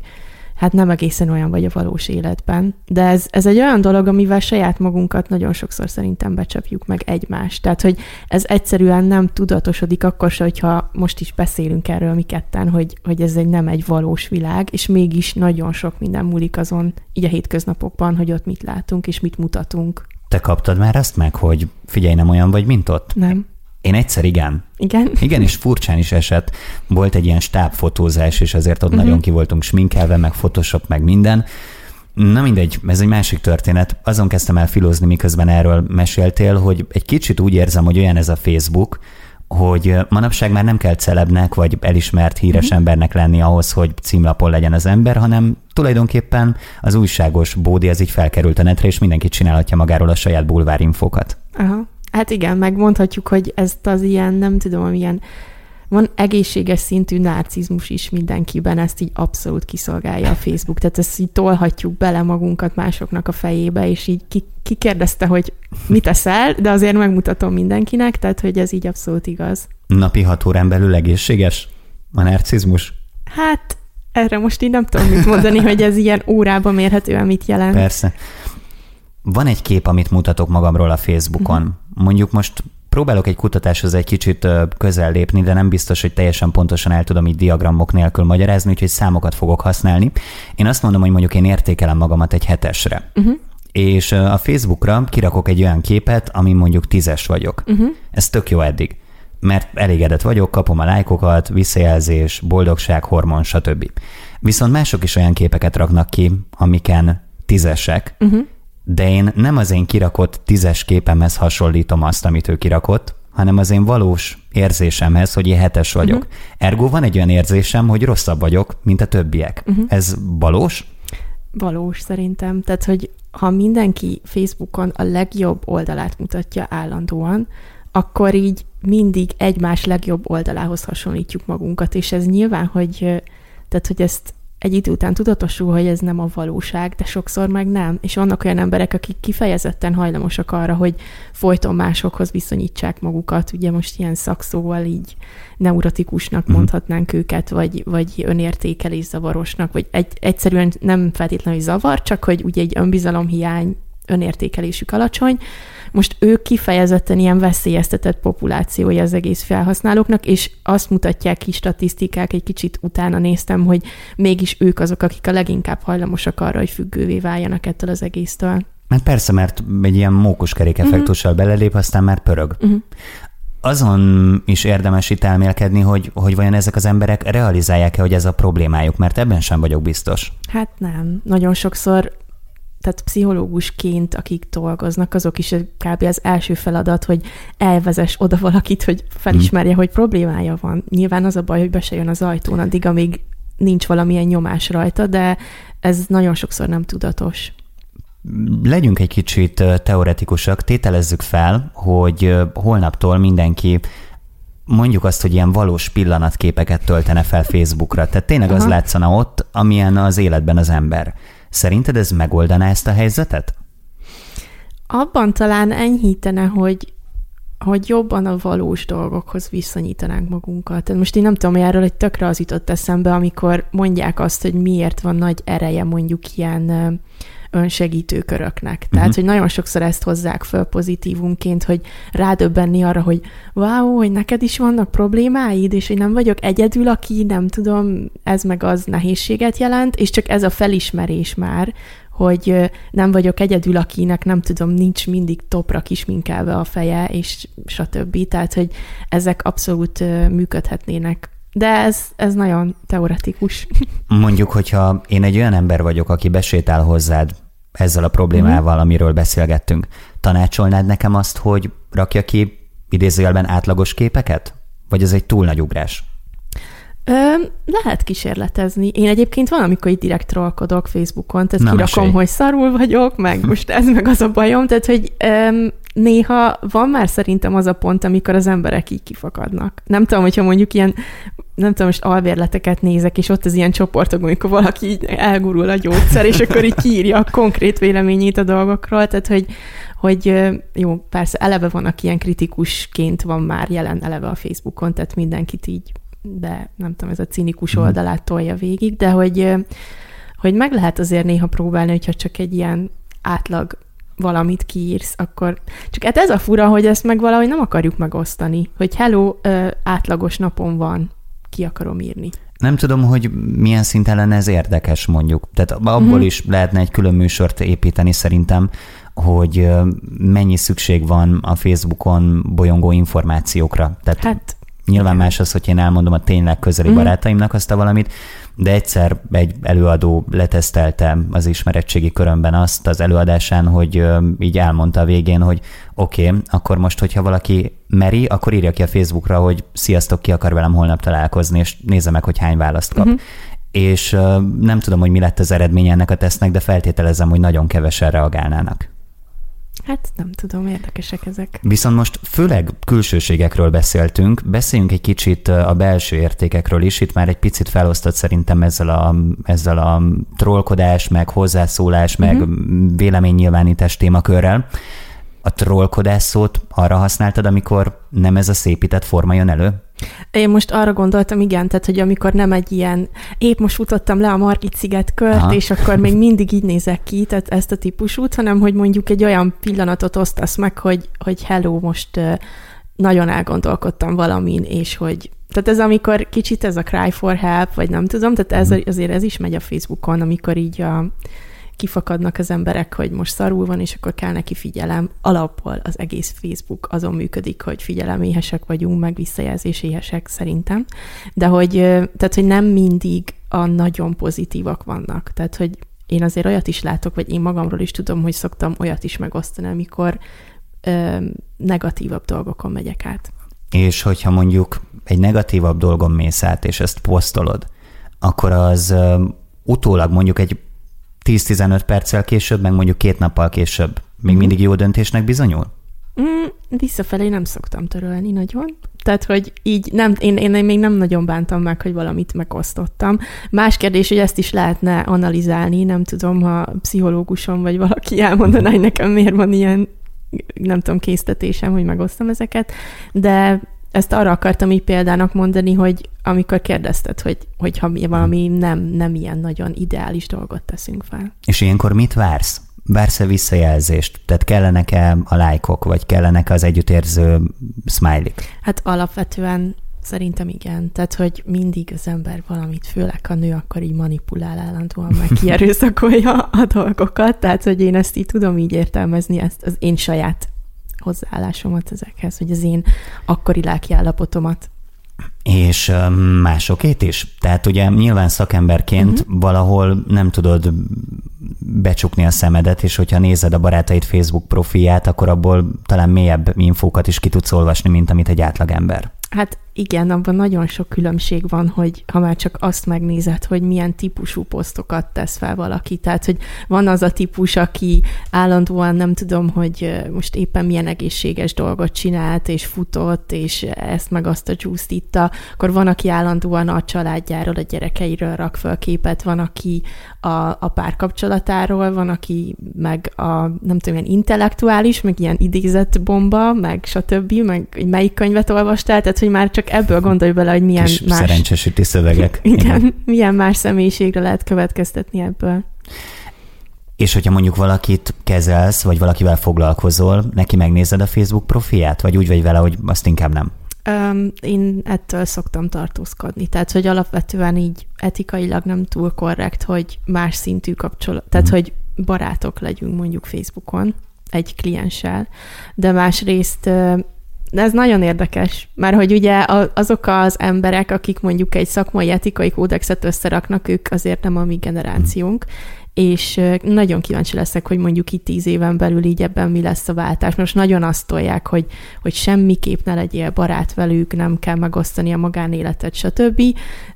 hát nem egészen olyan vagy a valós életben. De ez, ez egy olyan dolog, amivel saját magunkat nagyon sokszor szerintem becsapjuk meg egymást. Tehát, hogy ez egyszerűen nem tudatosodik akkor se, hogyha most is beszélünk erről mi ketten, hogy, hogy ez egy nem egy valós világ, és mégis nagyon sok minden múlik azon így a hétköznapokban, hogy ott mit látunk és mit mutatunk. Te kaptad már ezt meg, hogy figyelj, nem olyan vagy, mint ott? Nem. Én egyszer igen. Igen? Igen, és furcsán is esett. Volt egy ilyen stábfotózás, és azért ott uh-huh. nagyon ki voltunk sminkelve, meg Photoshop, meg minden. Na mindegy, ez egy másik történet. Azon kezdtem el filozni, miközben erről meséltél, hogy egy kicsit úgy érzem, hogy olyan ez a Facebook, hogy manapság már nem kell celebnek, vagy elismert híres uh-huh. embernek lenni ahhoz, hogy címlapon legyen az ember, hanem tulajdonképpen az újságos bódi az így felkerült a netre, és mindenki csinálhatja magáról a saját bulvárinfokat. Aha. Hát igen, megmondhatjuk, hogy ezt az ilyen, nem tudom, ilyen van egészséges szintű narcizmus is mindenkiben, ezt így abszolút kiszolgálja a Facebook. Tehát ezt így tolhatjuk bele magunkat másoknak a fejébe, és így ki, ki kérdezte, hogy mit eszel, de azért megmutatom mindenkinek, tehát hogy ez így abszolút igaz. Napi hat órán belül egészséges a narcizmus? Hát Erre most így nem tudom mit mondani, hogy ez ilyen órában mérhetően mit jelent. Persze. Van egy kép, amit mutatok magamról a Facebookon. Uh-huh. Mondjuk most próbálok egy kutatáshoz egy kicsit közel lépni, de nem biztos, hogy teljesen pontosan el tudom így diagramok nélkül magyarázni, úgyhogy számokat fogok használni. Én azt mondom, hogy mondjuk én értékelem magamat egy hetesre. Uh-huh. És a Facebookra kirakok egy olyan képet, ami mondjuk tízes vagyok. Uh-huh. Ez tök jó eddig mert elégedett vagyok, kapom a lájkokat, visszajelzés, boldogság, hormon, stb. Viszont mások is olyan képeket raknak ki, amiken tízesek, uh-huh. De én nem az én kirakott tízes képemhez hasonlítom azt, amit ő kirakott, hanem az én valós érzésemhez, hogy én hetes vagyok. Uh-huh. Ergo van egy olyan érzésem, hogy rosszabb vagyok, mint a többiek. Uh-huh. Ez valós? Valós szerintem. Tehát, hogy ha mindenki Facebookon a legjobb oldalát mutatja állandóan, akkor így mindig egymás legjobb oldalához hasonlítjuk magunkat, és ez nyilván, hogy, tehát, hogy ezt egy idő után tudatosul, hogy ez nem a valóság, de sokszor meg nem. És vannak olyan emberek, akik kifejezetten hajlamosak arra, hogy folyton másokhoz viszonyítsák magukat. Ugye most ilyen szakszóval így neurotikusnak uh-huh. mondhatnánk őket, vagy, vagy önértékelés zavarosnak, vagy egy, egyszerűen nem feltétlenül zavar, csak hogy ugye egy önbizalomhiány, önértékelésük alacsony, most ők kifejezetten ilyen veszélyeztetett populációja az egész felhasználóknak, és azt mutatják ki statisztikák, egy kicsit utána néztem, hogy mégis ők azok, akik a leginkább hajlamosak arra, hogy függővé váljanak ettől az egésztől. Mert persze, mert egy ilyen mókuskerék effektussal uh-huh. belelép, aztán már pörög. Uh-huh azon is érdemes itt elmélkedni, hogy, hogy vajon ezek az emberek realizálják-e, hogy ez a problémájuk, mert ebben sem vagyok biztos. Hát nem. Nagyon sokszor tehát pszichológusként, akik dolgoznak, azok is kb. az első feladat, hogy elvezes oda valakit, hogy felismerje, hmm. hogy problémája van. Nyilván az a baj, hogy be se jön az ajtón addig, amíg nincs valamilyen nyomás rajta, de ez nagyon sokszor nem tudatos. Legyünk egy kicsit teoretikusak, tételezzük fel, hogy holnaptól mindenki mondjuk azt, hogy ilyen valós pillanatképeket töltene fel Facebookra. Tehát tényleg Aha. az látszana ott, amilyen az életben az ember. Szerinted ez megoldaná ezt a helyzetet? Abban talán enyhítene, hogy hogy jobban a valós dolgokhoz viszonyítanánk magunkat. Tehát most én nem tudom, erről egy tökre az jutott eszembe, amikor mondják azt, hogy miért van nagy ereje mondjuk ilyen önsegítő köröknek. Tehát, uh-huh. hogy nagyon sokszor ezt hozzák föl pozitívunként, hogy rádöbbenni arra, hogy wow, hogy neked is vannak problémáid, és hogy nem vagyok egyedül, aki nem tudom, ez meg az nehézséget jelent, és csak ez a felismerés már, hogy nem vagyok egyedül, akinek nem tudom, nincs mindig topra kisminkelve a feje, és stb. Tehát, hogy ezek abszolút működhetnének de ez, ez nagyon teoretikus. Mondjuk, hogyha én egy olyan ember vagyok, aki besétál hozzád ezzel a problémával, amiről beszélgettünk. Tanácsolnád nekem azt, hogy rakja ki idézőjelben átlagos képeket? Vagy ez egy túl nagy ugrás? Ö, lehet kísérletezni. Én egyébként van, amikor így direkt trollkodok Facebookon, tehát Na, kirakom, mesélj. hogy szarul vagyok, meg most ez meg az a bajom, tehát hogy ö, néha van már szerintem az a pont, amikor az emberek így kifakadnak. Nem tudom, hogyha mondjuk ilyen nem tudom, most alvérleteket nézek, és ott az ilyen csoportok, amikor valaki így elgurul a gyógyszer, és akkor így kiírja a konkrét véleményét a dolgokról, tehát hogy, hogy jó, persze eleve vannak ilyen kritikusként van már jelen eleve a Facebookon, tehát mindenkit így, de nem tudom, ez a cinikus mhm. oldalát tolja végig, de hogy, hogy meg lehet azért néha próbálni, hogyha csak egy ilyen átlag valamit kiírsz, akkor csak hát ez a fura, hogy ezt meg valahogy nem akarjuk megosztani, hogy hello, átlagos napon van, ki akarom írni. Nem tudom, hogy milyen szinten lenne ez érdekes mondjuk. Tehát abból uh-huh. is lehetne egy külön műsort építeni szerintem, hogy mennyi szükség van a Facebookon bolyongó információkra. Tehát hát, nyilván más az, hogy én elmondom a tényleg közeli uh-huh. barátaimnak azt a valamit, de egyszer egy előadó letesztelte az ismerettségi körömben azt az előadásán, hogy így elmondta a végén, hogy oké, okay, akkor most, hogyha valaki meri, akkor írja ki a Facebookra, hogy sziasztok, ki akar velem holnap találkozni, és nézze meg, hogy hány választ kap. Uh-huh. És nem tudom, hogy mi lett az eredménye ennek a tesznek, de feltételezem, hogy nagyon kevesen reagálnának. Hát nem tudom, érdekesek ezek. Viszont most főleg külsőségekről beszéltünk, beszéljünk egy kicsit a belső értékekről is. Itt már egy picit felosztott szerintem ezzel a, ezzel a trollkodás, meg hozzászólás, meg uh-huh. véleménynyilvánítás témakörrel. A trollkodás szót arra használtad, amikor nem ez a szépített forma jön elő? Én most arra gondoltam, igen, tehát, hogy amikor nem egy ilyen, épp most futottam le a Margit sziget kört, Aha. és akkor még mindig így nézek ki, tehát ezt a típusút, hanem hogy mondjuk egy olyan pillanatot osztasz meg, hogy, hogy hello, most nagyon elgondolkodtam valamin, és hogy tehát ez amikor kicsit ez a cry for help, vagy nem tudom, tehát ez, mhm. azért ez is megy a Facebookon, amikor így a, kifakadnak az emberek, hogy most szarul van, és akkor kell neki figyelem. Alapból az egész Facebook azon működik, hogy figyeleméhesek vagyunk, meg visszajelzéséhesek szerintem. De hogy, tehát, hogy nem mindig a nagyon pozitívak vannak. Tehát, hogy én azért olyat is látok, vagy én magamról is tudom, hogy szoktam olyat is megosztani, amikor ö, negatívabb dolgokon megyek át. És hogyha mondjuk egy negatívabb dolgon mész át, és ezt posztolod, akkor az ö, utólag mondjuk egy 10-15 perccel később, meg mondjuk két nappal később még mm. mindig jó döntésnek bizonyul? Mm, visszafelé nem szoktam törölni nagyon. Tehát, hogy így nem, én, én még nem nagyon bántam meg, hogy valamit megosztottam. Más kérdés, hogy ezt is lehetne analizálni, nem tudom, ha pszichológusom vagy valaki elmondaná, hogy nekem miért van ilyen nem tudom, késztetésem, hogy megosztom ezeket, de ezt arra akartam így példának mondani, hogy amikor kérdezted, hogy, hogyha valami nem, nem ilyen nagyon ideális dolgot teszünk fel. És ilyenkor mit vársz? Vársz-e visszajelzést? Tehát kellenek-e a lájkok, vagy kellenek az együttérző smiley Hát alapvetően Szerintem igen. Tehát, hogy mindig az ember valamit, főleg a nő, akkor így manipulál állandóan, meg kierőszakolja a dolgokat. Tehát, hogy én ezt így tudom így értelmezni, ezt az én saját hozzáállásomat ezekhez, hogy az én akkori lelkiállapotomat. És másokét is? Tehát ugye nyilván szakemberként uh-huh. valahol nem tudod becsukni a szemedet, és hogyha nézed a barátaid Facebook profilját, akkor abból talán mélyebb infókat is ki tudsz olvasni, mint amit egy átlagember. Hát igen, abban nagyon sok különbség van, hogy ha már csak azt megnézed, hogy milyen típusú posztokat tesz fel valaki. Tehát, hogy van az a típus, aki állandóan nem tudom, hogy most éppen milyen egészséges dolgot csinált, és futott, és ezt meg azt a juice itta, akkor van, aki állandóan a családjáról, a gyerekeiről rak föl képet, van, aki a, a párkapcsolatáról, van, aki meg a, nem tudom, ilyen intellektuális, meg ilyen idézett bomba, meg stb., meg melyik könyvet olvastál, tehát, hogy már csak ebből gondolj bele, hogy milyen Kis más... szerencsésíti szövegek. Igen, Igen, milyen más személyiségre lehet következtetni ebből. És hogyha mondjuk valakit kezelsz, vagy valakivel foglalkozol, neki megnézed a Facebook profiát, vagy úgy vagy vele, hogy azt inkább nem? Um, én ettől szoktam tartózkodni. Tehát, hogy alapvetően így etikailag nem túl korrekt, hogy más szintű kapcsolat, tehát, mm. hogy barátok legyünk mondjuk Facebookon egy klienssel, de másrészt de ez nagyon érdekes, mert hogy ugye azok az emberek, akik mondjuk egy szakmai etikai kódexet összeraknak, ők azért nem a mi generációnk, és nagyon kíváncsi leszek, hogy mondjuk itt tíz éven belül így ebben mi lesz a váltás. Most nagyon azt tolják, hogy, hogy semmiképp ne legyél barát velük, nem kell megosztani a magánéletet, stb.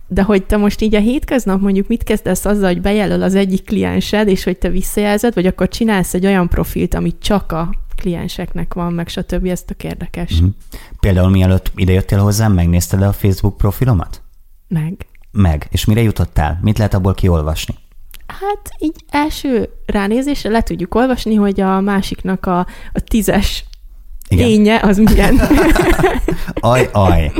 De hogy te most így a hétköznap mondjuk mit kezdesz azzal, hogy bejelöl az egyik kliensed, és hogy te visszajelzed, vagy akkor csinálsz egy olyan profilt, amit csak a klienseknek van, meg stb. Ez tök érdekes. Mm. Például mielőtt idejöttél hozzám, megnézted a Facebook profilomat? Meg. Meg. És mire jutottál? Mit lehet abból kiolvasni? Hát így első ránézésre le tudjuk olvasni, hogy a másiknak a, a tízes Igen. lénye az milyen. aj, aj.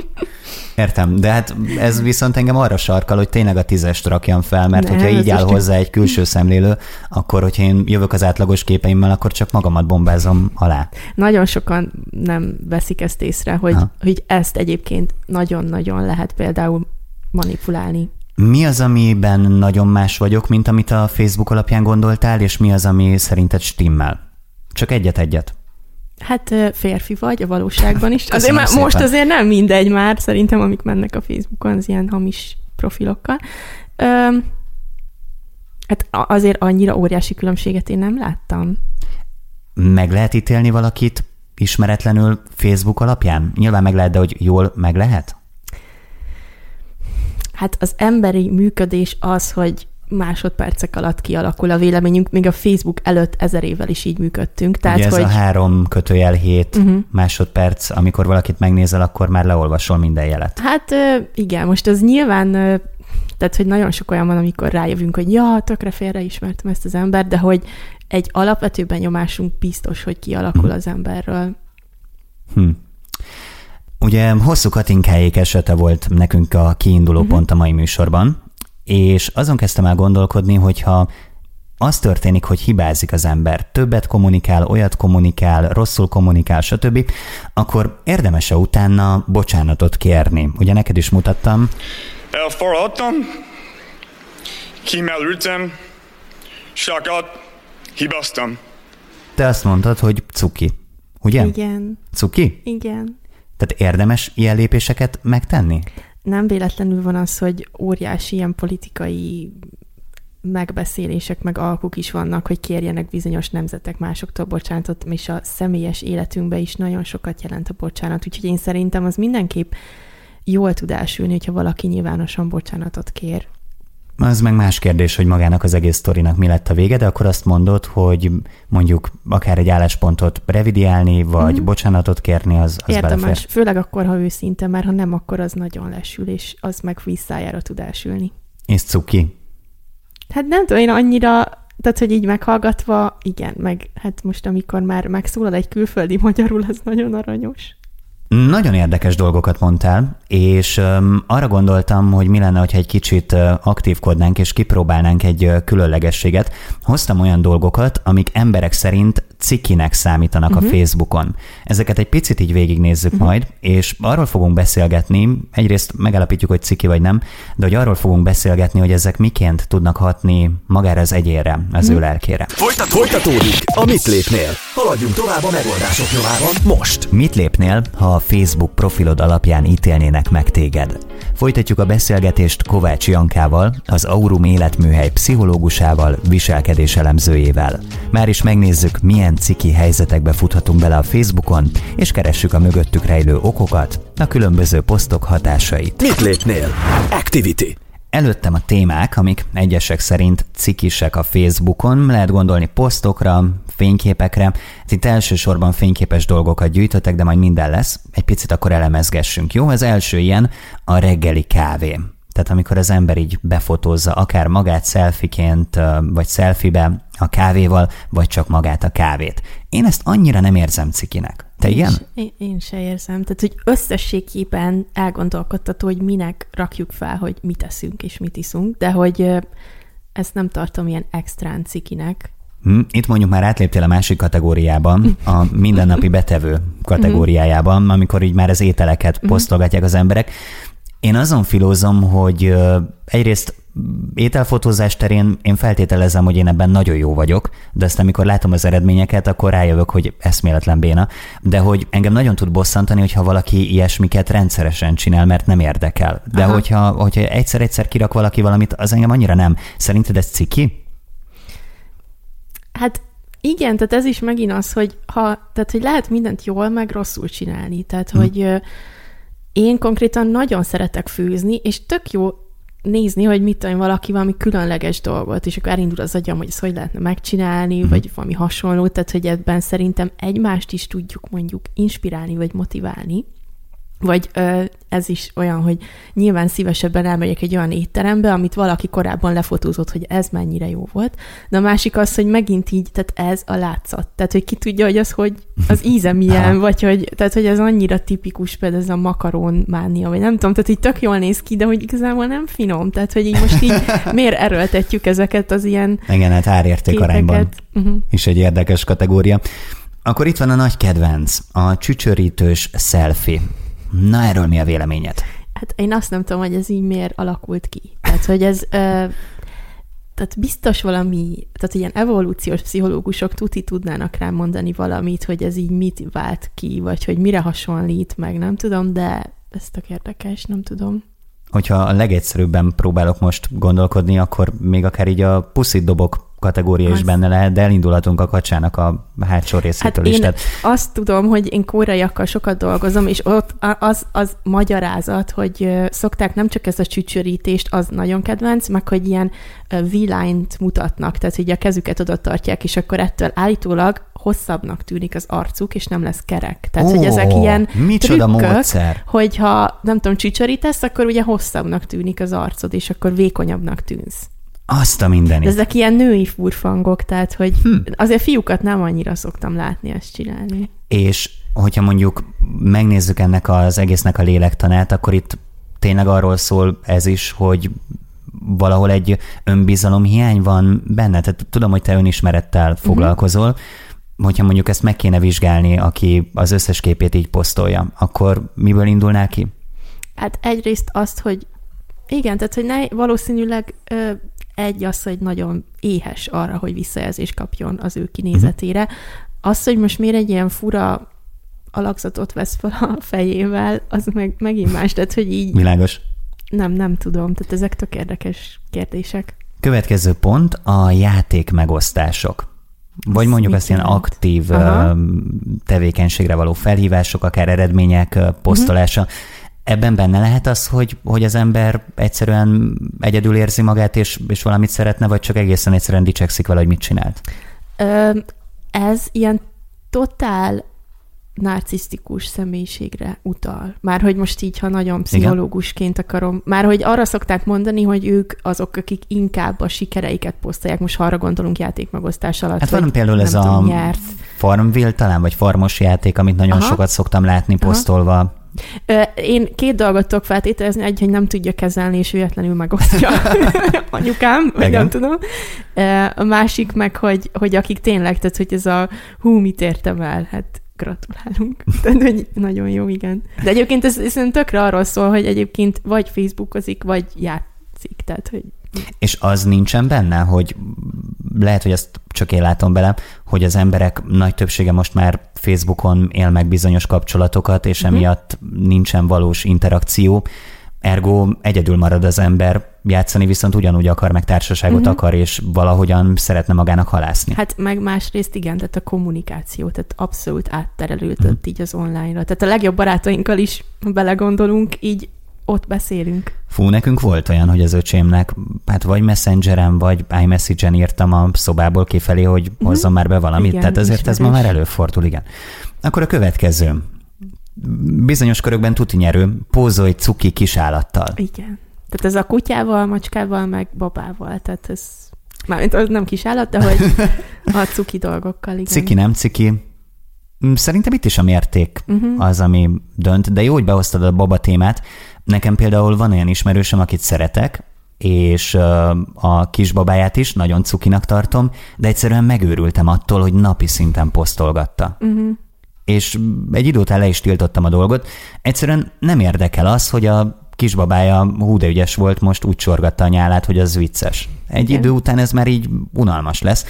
Értem, de hát ez viszont engem arra sarkal, hogy tényleg a tízest rakjam fel, mert ne, hogyha így áll hozzá egy külső szemlélő, akkor hogyha én jövök az átlagos képeimmel, akkor csak magamat bombázom alá. Nagyon sokan nem veszik ezt észre, hogy, hogy ezt egyébként nagyon-nagyon lehet például manipulálni. Mi az, amiben nagyon más vagyok, mint amit a Facebook alapján gondoltál, és mi az, ami szerinted stimmel? Csak egyet-egyet. Hát férfi vagy a valóságban is. Azért már most azért nem mindegy már, szerintem, amik mennek a Facebookon, az ilyen hamis profilokkal. Öm, hát azért annyira óriási különbséget én nem láttam. Meg lehet ítélni valakit ismeretlenül Facebook alapján? Nyilván meg lehet, de hogy jól meg lehet? Hát az emberi működés az, hogy másodpercek alatt kialakul a véleményünk, még a Facebook előtt ezer évvel is így működtünk. Tehát, Ugye ez hogy... a három kötőjel hét uh-huh. másodperc, amikor valakit megnézel, akkor már leolvasol minden jelet. Hát igen, most az nyilván tehát, hogy nagyon sok olyan van, amikor rájövünk, hogy ja, tökre félre ismertem ezt az embert, de hogy egy alapvető benyomásunk biztos, hogy kialakul uh-huh. az emberről. Hm. Ugye hosszú katinkáék esete volt nekünk a kiinduló uh-huh. pont a mai műsorban, és azon kezdtem el gondolkodni, hogyha az történik, hogy hibázik az ember, többet kommunikál, olyat kommunikál, rosszul kommunikál, stb., akkor érdemes-e utána bocsánatot kérni? Ugye neked is mutattam. Elforradtam, kimelültem, sokat hibáztam. Te azt mondtad, hogy cuki, ugye? Igen. Cuki? Igen. Tehát érdemes ilyen lépéseket megtenni? Nem véletlenül van az, hogy óriási ilyen politikai megbeszélések, meg alkuk is vannak, hogy kérjenek bizonyos nemzetek másoktól bocsánatot, és a személyes életünkben is nagyon sokat jelent a bocsánat. Úgyhogy én szerintem az mindenképp jól tud elsülni, hogyha valaki nyilvánosan bocsánatot kér. Az meg más kérdés, hogy magának az egész sztorinak mi lett a vége, de akkor azt mondod, hogy mondjuk akár egy álláspontot revidiálni, vagy mm-hmm. bocsánatot kérni, az, az Érdemes, belefér. főleg akkor, ha őszinte, mert ha nem, akkor az nagyon lesül, és az meg visszájára tud elsülni. És cuki. Hát nem tudom, én annyira, tehát hogy így meghallgatva, igen, meg hát most amikor már megszólal egy külföldi magyarul, az nagyon aranyos. Nagyon érdekes dolgokat mondtál, és arra gondoltam, hogy mi lenne, hogyha egy kicsit aktívkodnánk és kipróbálnánk egy különlegességet. Hoztam olyan dolgokat, amik emberek szerint cikinek számítanak uh-huh. a Facebookon. Ezeket egy picit így végignézzük uh-huh. majd, és arról fogunk beszélgetni, egyrészt megállapítjuk, hogy ciki vagy nem, de hogy arról fogunk beszélgetni, hogy ezek miként tudnak hatni magára az egyére, az uh-huh. ő lelkére. Folytat, folytatódik a Mit lépnél. Haladjunk tovább a megoldások nyomában most. Mit lépnél, ha a Facebook profilod alapján ítélnének meg téged? Folytatjuk a beszélgetést Kovács Jankával, az Aurum életműhely pszichológusával, viselkedéselemzőjével. Már is megnézzük, milyen ciki helyzetekbe futhatunk bele a Facebookon, és keressük a mögöttük rejlő okokat, a különböző posztok hatásait. Mit lépnél? Activity. Előttem a témák, amik egyesek szerint cikisek a Facebookon, lehet gondolni posztokra, fényképekre. Hát itt elsősorban fényképes dolgokat gyűjtöttek, de majd minden lesz. Egy picit akkor elemezgessünk, jó? Az első ilyen a reggeli kávé. Tehát amikor az ember így befotózza akár magát szelfiként, vagy szelfibe a kávéval, vagy csak magát a kávét. Én ezt annyira nem érzem cikinek. Te igen? Én, én se érzem. Tehát, hogy összességében elgondolkodtató, hogy minek rakjuk fel, hogy mit eszünk és mit iszunk, de hogy ezt nem tartom ilyen extrán cikinek. Hm, itt mondjuk már átléptél a másik kategóriában, a mindennapi betevő kategóriájában, amikor így már az ételeket mhm. posztolgatják az emberek. Én azon filózom, hogy egyrészt ételfotózás terén én feltételezem, hogy én ebben nagyon jó vagyok, de aztán amikor látom az eredményeket, akkor rájövök, hogy eszméletlen béna, de hogy engem nagyon tud bosszantani, hogyha valaki ilyesmiket rendszeresen csinál, mert nem érdekel. De hogyha, hogyha egyszer-egyszer kirak valaki valamit, az engem annyira nem. Szerinted ez ciki? Hát igen, tehát ez is megint az, hogy ha, tehát hogy lehet mindent jól, meg rosszul csinálni. Tehát, hm. hogy én konkrétan nagyon szeretek főzni, és tök jó nézni, hogy mit tudom, valaki valami különleges dolgot, és akkor elindul az agyam, hogy ezt hogy lehetne megcsinálni, uh-huh. vagy valami hasonló, tehát hogy ebben szerintem egymást is tudjuk mondjuk inspirálni, vagy motiválni. Vagy ö, ez is olyan, hogy nyilván szívesebben elmegyek egy olyan étterembe, amit valaki korábban lefotózott, hogy ez mennyire jó volt. De a másik az, hogy megint így, tehát ez a látszat. Tehát, hogy ki tudja, hogy az, hogy az íze milyen, vagy hogy, tehát, hogy ez annyira tipikus, például ez a makaron mánia, vagy nem tudom, tehát így tök jól néz ki, de hogy igazából nem finom. Tehát, hogy így most így miért erőltetjük ezeket az ilyen Igen, hát árérték arányban uh-huh. is egy érdekes kategória. Akkor itt van a nagy kedvenc, a csücsörítős selfie. Na, erről mi a véleményed? Hát én azt nem tudom, hogy ez így miért alakult ki. Tehát, hogy ez... Ö, tehát biztos valami, tehát ilyen evolúciós pszichológusok tuti tudnának rám mondani valamit, hogy ez így mit vált ki, vagy hogy mire hasonlít, meg nem tudom, de ez tök érdekes, nem tudom. Hogyha a legegyszerűbben próbálok most gondolkodni, akkor még akár így a puszit dobok kategória is benne lehet, de elindulhatunk a kacsának a hátsó részétől hát is. Én tehát... azt tudom, hogy én kóraiakkal sokat dolgozom, és ott az, az magyarázat, hogy szokták nem csak ezt a csücsörítést, az nagyon kedvenc, meg hogy ilyen V-line-t mutatnak, tehát hogy a kezüket oda tartják, és akkor ettől állítólag hosszabbnak tűnik az arcuk, és nem lesz kerek. Tehát, oh, hogy ezek ilyen micsoda trükkök, módszer. hogyha nem tudom, csücsörítesz, akkor ugye hosszabbnak tűnik az arcod, és akkor vékonyabbnak tűnsz. Azt a mindenit. De ezek ilyen női furfangok, tehát hogy hm. azért fiúkat nem annyira szoktam látni ezt csinálni. És hogyha mondjuk megnézzük ennek az egésznek a lélektanát, akkor itt tényleg arról szól ez is, hogy valahol egy önbizalom hiány van benne. Tehát tudom, hogy te önismerettel mhm. foglalkozol, uh-huh. hogyha mondjuk ezt meg kéne vizsgálni, aki az összes képét így posztolja, akkor miből indulnál ki? Hát egyrészt azt, hogy igen, tehát hogy ne, valószínűleg ö, egy az, hogy nagyon éhes arra, hogy visszajelzést kapjon az ő kinézetére. Uh-huh. Az, hogy most miért egy ilyen fura alakzatot vesz fel a fejével, az meg, megint más, tehát hogy így... Világos. Nem, nem tudom, tehát ezek tök érdekes kérdések. Következő pont a játék megosztások. Vagy Ez mondjuk azt ilyen aktív Aha. tevékenységre való felhívások, akár eredmények posztolása. Uh-huh. Ebben benne lehet az, hogy, hogy az ember egyszerűen egyedül érzi magát, és, és valamit szeretne, vagy csak egészen egyszerűen dicsekszik vele, hogy mit csinált? Ö, ez ilyen totál narcisztikus személyiségre utal. Már hogy most így, ha nagyon pszichológusként akarom, már hogy arra szokták mondani, hogy ők azok, akik inkább a sikereiket posztolják, most ha arra gondolunk játékmegosztás alatt. Hát van például ez tudom, a nyert. Farmville talán, vagy farmos játék, amit nagyon Aha. sokat szoktam látni posztolva. Aha. Én két dolgot tudok feltételezni, egy, hogy nem tudja kezelni, és véletlenül megosztja anyukám, vagy nem tudom. A másik meg, hogy, hogy akik tényleg, tehát hogy ez a hú, mit értem el, hát gratulálunk. Tehát, hogy nagyon jó, igen. De egyébként ez, ez tökre arról szól, hogy egyébként vagy Facebookozik, vagy játszik. Tehát, hogy és az nincsen benne, hogy lehet, hogy ezt csak én látom bele, hogy az emberek nagy többsége most már Facebookon él meg bizonyos kapcsolatokat, és uh-huh. emiatt nincsen valós interakció, ergo egyedül marad az ember, játszani viszont ugyanúgy akar, meg társaságot uh-huh. akar, és valahogyan szeretne magának halászni. Hát meg másrészt igen, tehát a kommunikáció, tehát abszolút átterelődött uh-huh. így az online-ra. Tehát a legjobb barátainkkal is belegondolunk, így ott beszélünk. Fú, nekünk volt olyan, hogy az öcsémnek, hát vagy Messengeren, vagy iMessage-en írtam a szobából kifelé, hogy uh-huh. hozzon már be valamit, igen, tehát azért ez ma már előfordul, igen. Akkor a következő. Bizonyos körökben tuti nyerő, pózolj cuki kisállattal. Igen. Tehát ez a kutyával, macskával, meg babával, tehát ez mármint az nem kis állat, de hogy a cuki dolgokkal, igen. Ciki, nem ciki. Mm, szerintem itt is a mérték uh-huh. az, ami dönt, de jó, hogy behoztad a baba témát. Nekem például van olyan ismerősöm, akit szeretek, és a kisbabáját is nagyon cukinak tartom, de egyszerűen megőrültem attól, hogy napi szinten posztolgatta. Uh-huh. És egy idő után le is tiltottam a dolgot. Egyszerűen nem érdekel az, hogy a kisbabája hú de ügyes volt, most úgy csorgatta a nyálát, hogy az vicces. Egy Igen. idő után ez már így unalmas lesz.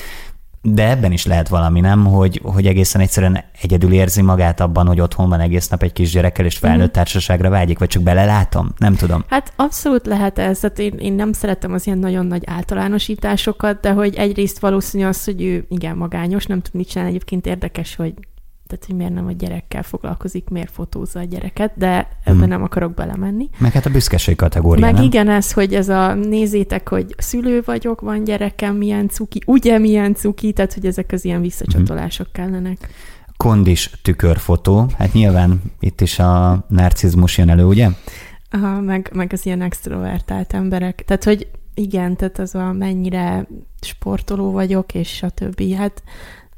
De ebben is lehet valami, nem? Hogy, hogy egészen egyszerűen egyedül érzi magát abban, hogy otthon van egész nap egy kisgyerekkel, és felnőtt mm. társaságra vágyik, vagy csak belelátom? Nem tudom. Hát abszolút lehet ez. Tehát én, én nem szeretem az ilyen nagyon nagy általánosításokat, de hogy egyrészt valószínű az, hogy ő igen magányos, nem tud mit csinálni. Egyébként érdekes, hogy tehát hogy miért nem a gyerekkel foglalkozik, miért fotózza a gyereket, de ebben hmm. nem akarok belemenni. Meg hát a büszkeség kategória, Meg nem? igen, ez, hogy ez a nézzétek, hogy szülő vagyok, van gyerekem, milyen cuki, ugye milyen cuki, tehát hogy ezek az ilyen visszacsatolások hmm. kellenek. Kondis tükörfotó, hát nyilván itt is a narcizmus jön elő, ugye? Aha, meg, meg az ilyen extrovertált emberek. Tehát, hogy igen, tehát az a mennyire sportoló vagyok, és a többi. Hát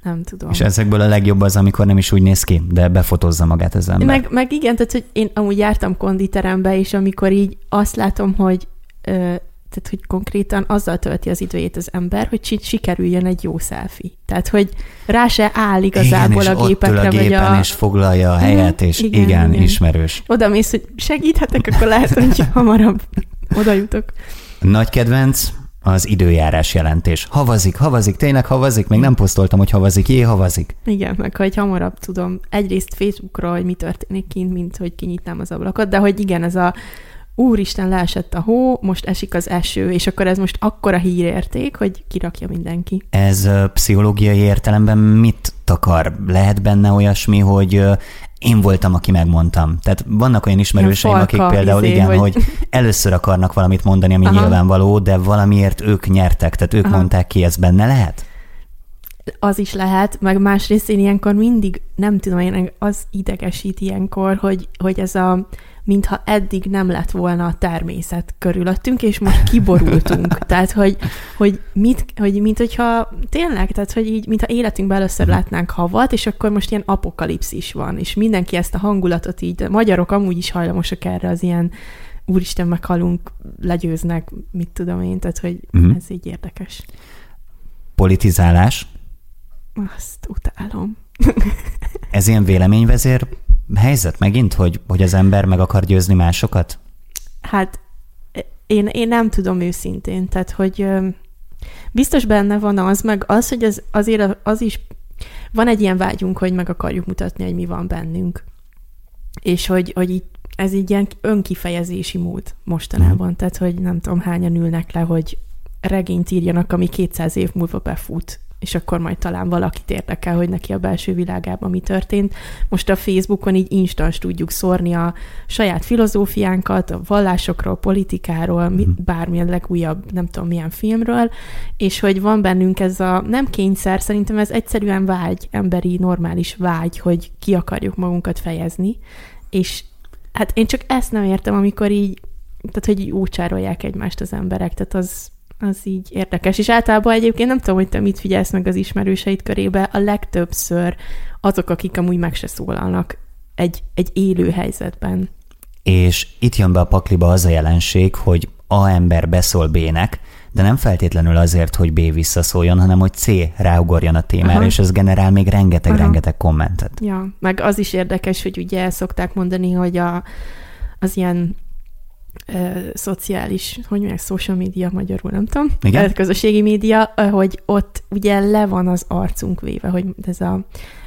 nem tudom. És ezekből a legjobb az, amikor nem is úgy néz ki, de befotozza magát az ember. Meg, meg igen, tehát hogy én amúgy jártam konditerembe, és amikor így azt látom, hogy ö, tehát, hogy konkrétan azzal tölti az időjét az ember, hogy sikerüljön egy jó selfie. Tehát, hogy rá se áll igazából igen, a gépekre. A gépen, vagy a... és foglalja a helyet, mhm, és igen, igen, igen. ismerős. Oda mész, hogy segíthetek, akkor lehet, hogy hamarabb oda jutok. Nagy kedvenc, az időjárás jelentés. Havazik, havazik, tényleg havazik? Még nem posztoltam, hogy havazik, jé, havazik. Igen, meg hogy hamarabb tudom egyrészt Facebookra, hogy mi történik kint, mint hogy kinyitnám az ablakot, de hogy igen, ez a úristen, leesett a hó, most esik az eső, és akkor ez most akkora hírérték, hogy kirakja mindenki. Ez pszichológiai értelemben mit takar? Lehet benne olyasmi, hogy én voltam, aki megmondtam. Tehát vannak olyan ismerőseim, akik például izé, igen, hogy... hogy először akarnak valamit mondani, ami Aha. nyilvánvaló, de valamiért ők nyertek, tehát ők Aha. mondták ki, ez benne lehet? Az is lehet, meg másrészt én ilyenkor mindig, nem tudom, én az idegesít ilyenkor, hogy, hogy ez a, mintha eddig nem lett volna a természet körülöttünk, és most kiborultunk. tehát, hogy, hogy, mit, hogy mint hogyha tényleg, tehát, hogy így, mintha életünkben először látnánk havat, és akkor most ilyen apokalipszis van, és mindenki ezt a hangulatot így, magyarok amúgy is hajlamosak erre az ilyen úristen, meghalunk, legyőznek, mit tudom én, tehát, hogy uh-huh. ez így érdekes. Politizálás? Azt utálom. ez ilyen véleményvezér helyzet megint, hogy, hogy az ember meg akar győzni másokat? Hát én, én nem tudom őszintén, tehát hogy biztos benne van az, meg az, hogy az, azért az is van egy ilyen vágyunk, hogy meg akarjuk mutatni, hogy mi van bennünk. És hogy, hogy így, ez így ilyen önkifejezési mód mostanában. Mm. Tehát, hogy nem tudom, hányan ülnek le, hogy regényt írjanak, ami 200 év múlva befut, és akkor majd talán valakit érdekel, hogy neki a belső világában mi történt. Most a Facebookon így instans tudjuk szórni a saját filozófiánkat, a vallásokról, politikáról, mm. bármilyen legújabb, nem tudom milyen filmről, és hogy van bennünk ez a nem kényszer, szerintem ez egyszerűen vágy, emberi, normális vágy, hogy ki akarjuk magunkat fejezni, és hát én csak ezt nem értem, amikor így, tehát hogy így úcsárolják egymást az emberek, tehát az, az így érdekes. És általában egyébként nem tudom, hogy te mit figyelsz meg az ismerőseid körébe, a legtöbbször azok, akik amúgy meg se szólalnak egy, egy élő helyzetben. És itt jön be a pakliba az a jelenség, hogy A ember beszól B-nek, de nem feltétlenül azért, hogy B visszaszóljon, hanem hogy C ráugorjon a témára, Aha. és ez generál még rengeteg-rengeteg kommentet. Ja, meg az is érdekes, hogy ugye szokták mondani, hogy a, az ilyen szociális, hogy mondják, social media magyarul, nem tudom, Igen? közösségi média, hogy ott ugye le van az arcunk véve, hogy ez a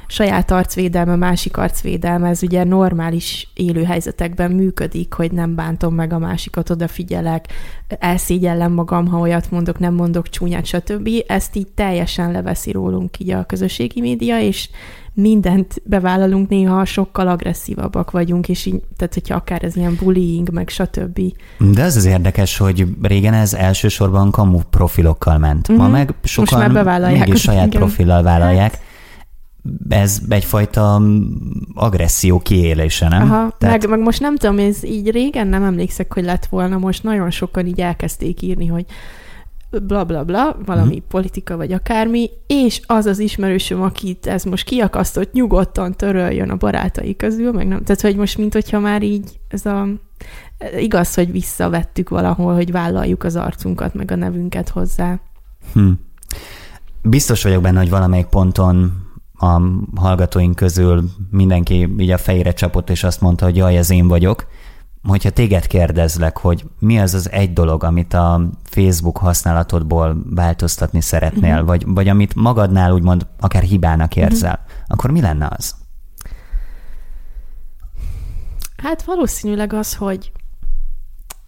saját arcvédelme, másik arcvédelme, ez ugye normális élőhelyzetekben működik, hogy nem bántom meg a másikat, odafigyelek, elszégyellem magam, ha olyat mondok, nem mondok csúnyát, stb. Ezt így teljesen leveszi rólunk így a közösségi média, és mindent bevállalunk, néha sokkal agresszívabbak vagyunk, és így, tehát hogyha akár ez ilyen bullying, meg stb. De ez az érdekes, hogy régen ez elsősorban kamu profilokkal ment. Mm-hmm. Ma mhm. meg sokan mégis saját igen. profillal vállalják. Hát ez egyfajta agresszió kiélése, nem? Aha, Tehát... meg, meg most nem tudom, ez így régen nem emlékszek, hogy lett volna, most nagyon sokan így elkezdték írni, hogy bla bla bla, valami hmm. politika vagy akármi, és az az ismerősöm, akit ez most kiakasztott, nyugodtan töröljön a barátai közül, meg nem, tehát hogy most, mint hogyha már így ez a igaz, hogy visszavettük valahol, hogy vállaljuk az arcunkat, meg a nevünket hozzá. Hmm. Biztos vagyok benne, hogy valamelyik ponton a hallgatóink közül mindenki így a fejére csapott, és azt mondta, hogy jaj, ez én vagyok. Hogyha téged kérdezlek, hogy mi az az egy dolog, amit a Facebook használatodból változtatni szeretnél, uh-huh. vagy, vagy amit magadnál úgymond akár hibának érzel, uh-huh. akkor mi lenne az? Hát valószínűleg az, hogy,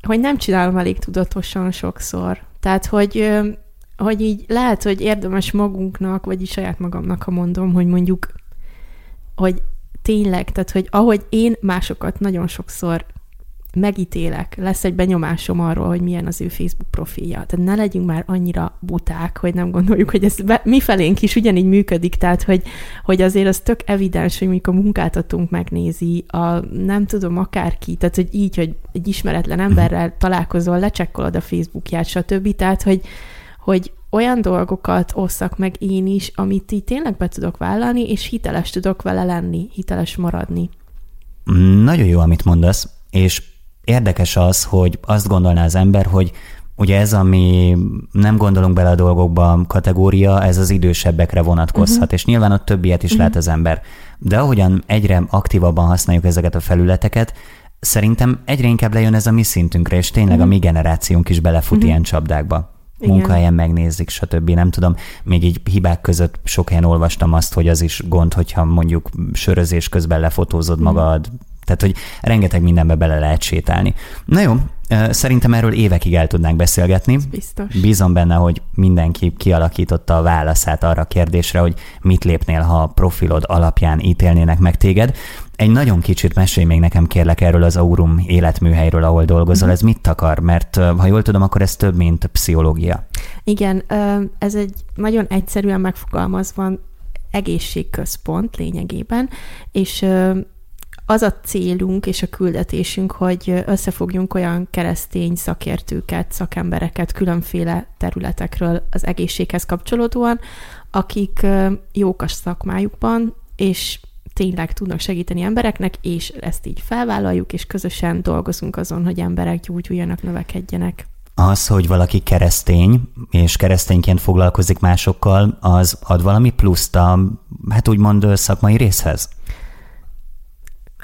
hogy nem csinálom elég tudatosan sokszor. Tehát, hogy hogy így lehet, hogy érdemes magunknak, vagy saját magamnak, ha mondom, hogy mondjuk, hogy tényleg, tehát, hogy ahogy én másokat nagyon sokszor megítélek, lesz egy benyomásom arról, hogy milyen az ő Facebook profilja. Tehát ne legyünk már annyira buták, hogy nem gondoljuk, hogy ez be, mi felénk is ugyanígy működik, tehát hogy, hogy azért az tök evidens, hogy mondjuk a munkáltatónk megnézi, a nem tudom, akárki, tehát hogy így, hogy egy ismeretlen emberrel találkozol, lecsekkolod a Facebookját, stb. Tehát, hogy, hogy olyan dolgokat osszak meg én is, amit így tényleg be tudok vállalni, és hiteles tudok vele lenni, hiteles maradni. Nagyon jó, amit mondasz, és érdekes az, hogy azt gondolná az ember, hogy ugye ez, ami nem gondolunk bele a dolgokba kategória, ez az idősebbekre vonatkozhat, uh-huh. és nyilván ott több ilyet is uh-huh. lát az ember. De ahogyan egyre aktívabban használjuk ezeket a felületeket, szerintem egyre inkább lejön ez a mi szintünkre, és tényleg uh-huh. a mi generációnk is belefut uh-huh. ilyen csapdákba. Igen. munkahelyen megnézik, stb. Nem tudom, még így hibák között sok helyen olvastam azt, hogy az is gond, hogyha mondjuk sörözés közben lefotózod magad, tehát, hogy rengeteg mindenbe bele lehet sétálni. Na jó, szerintem erről évekig el tudnánk beszélgetni. Ez biztos. Bízom benne, hogy mindenki kialakította a válaszát arra a kérdésre, hogy mit lépnél, ha a profilod alapján ítélnének meg téged. Egy nagyon kicsit mesélj még nekem kérlek erről az Aurum életműhelyről, ahol dolgozol. Ez mit akar? Mert ha jól tudom, akkor ez több, mint pszichológia. Igen, ez egy nagyon egyszerűen megfogalmazva egészségközpont lényegében, és az a célunk és a küldetésünk, hogy összefogjunk olyan keresztény szakértőket, szakembereket különféle területekről az egészséghez kapcsolódóan, akik jók a szakmájukban, és tényleg tudnak segíteni embereknek, és ezt így felvállaljuk, és közösen dolgozunk azon, hogy emberek gyógyuljanak, növekedjenek. Az, hogy valaki keresztény, és keresztényként foglalkozik másokkal, az ad valami pluszt a, hát úgymond szakmai részhez?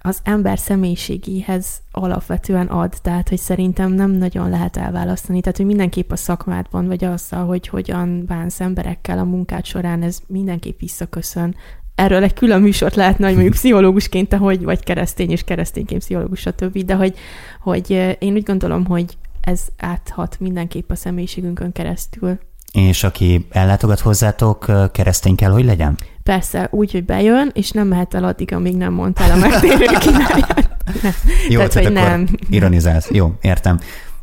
Az ember személyiségéhez alapvetően ad, tehát hogy szerintem nem nagyon lehet elválasztani, tehát hogy mindenképp a szakmádban, vagy azzal, hogy hogyan bánsz emberekkel a munkád során, ez mindenképp visszaköszön. Erről egy külön műsort lehetne, hogy mondjuk pszichológusként, te hogy vagy keresztény és keresztényként pszichológus, stb. De hogy, hogy én úgy gondolom, hogy ez áthat mindenképp a személyiségünkön keresztül. És aki ellátogat hozzátok, keresztény kell, hogy legyen? Persze, úgy, hogy bejön, és nem mehet el addig, amíg nem mondtál a megtérő Jó, tehát, hogy nem. ironizálsz. Jó, értem.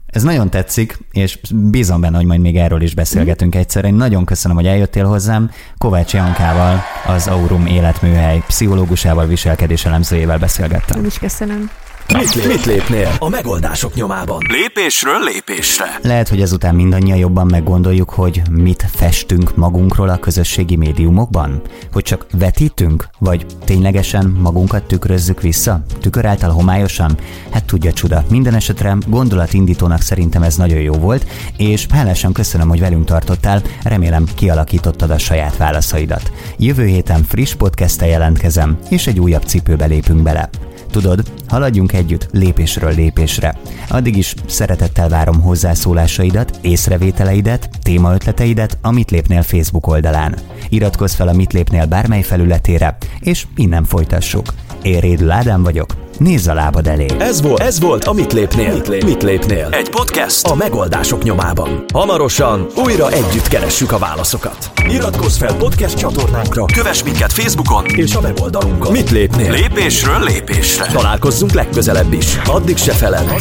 Ez nagyon tetszik, és bízom benne, hogy majd még erről is beszélgetünk mm. egyszer. Én nagyon köszönöm, hogy eljöttél hozzám. Kovács Jankával, az Aurum életműhely pszichológusával, viselkedéselemzőjével beszélgettem. Én is köszönöm. Mit, mit lépnél a megoldások nyomában? Lépésről lépésre. Lehet, hogy ezután mindannyian jobban meggondoljuk, hogy mit festünk magunkról a közösségi médiumokban? Hogy csak vetítünk? Vagy ténylegesen magunkat tükrözzük vissza? Tükör által homályosan? Hát tudja csuda. Minden esetre gondolatindítónak szerintem ez nagyon jó volt, és hálásan köszönöm, hogy velünk tartottál, remélem kialakítottad a saját válaszaidat. Jövő héten friss podcast jelentkezem, és egy újabb cipőbe lépünk bele. Tudod, haladjunk együtt lépésről lépésre. Addig is szeretettel várom hozzászólásaidat, észrevételeidet, témaötleteidet a Mit Lépnél Facebook oldalán. Iratkozz fel a Mit Lépnél bármely felületére, és innen folytassuk. Én Rédül Ádám vagyok, Nézz a lábad elé. Ez volt, ez volt a Mit lépnél? Mit, lép. Mit lépnél? Egy podcast a megoldások nyomában. Hamarosan újra együtt keressük a válaszokat. Iratkozz fel podcast csatornánkra, kövess minket Facebookon és a weboldalunkon. Mit lépnél? Lépésről lépésre. Találkozzunk legközelebb is. Addig se feled.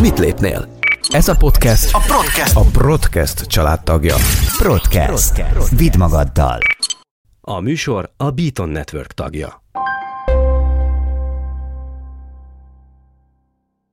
Mit lépnél? Ez a podcast a Podcast, a Broadcast családtagja. Broadcast. Vidd magaddal. A műsor a Beaton Network tagja.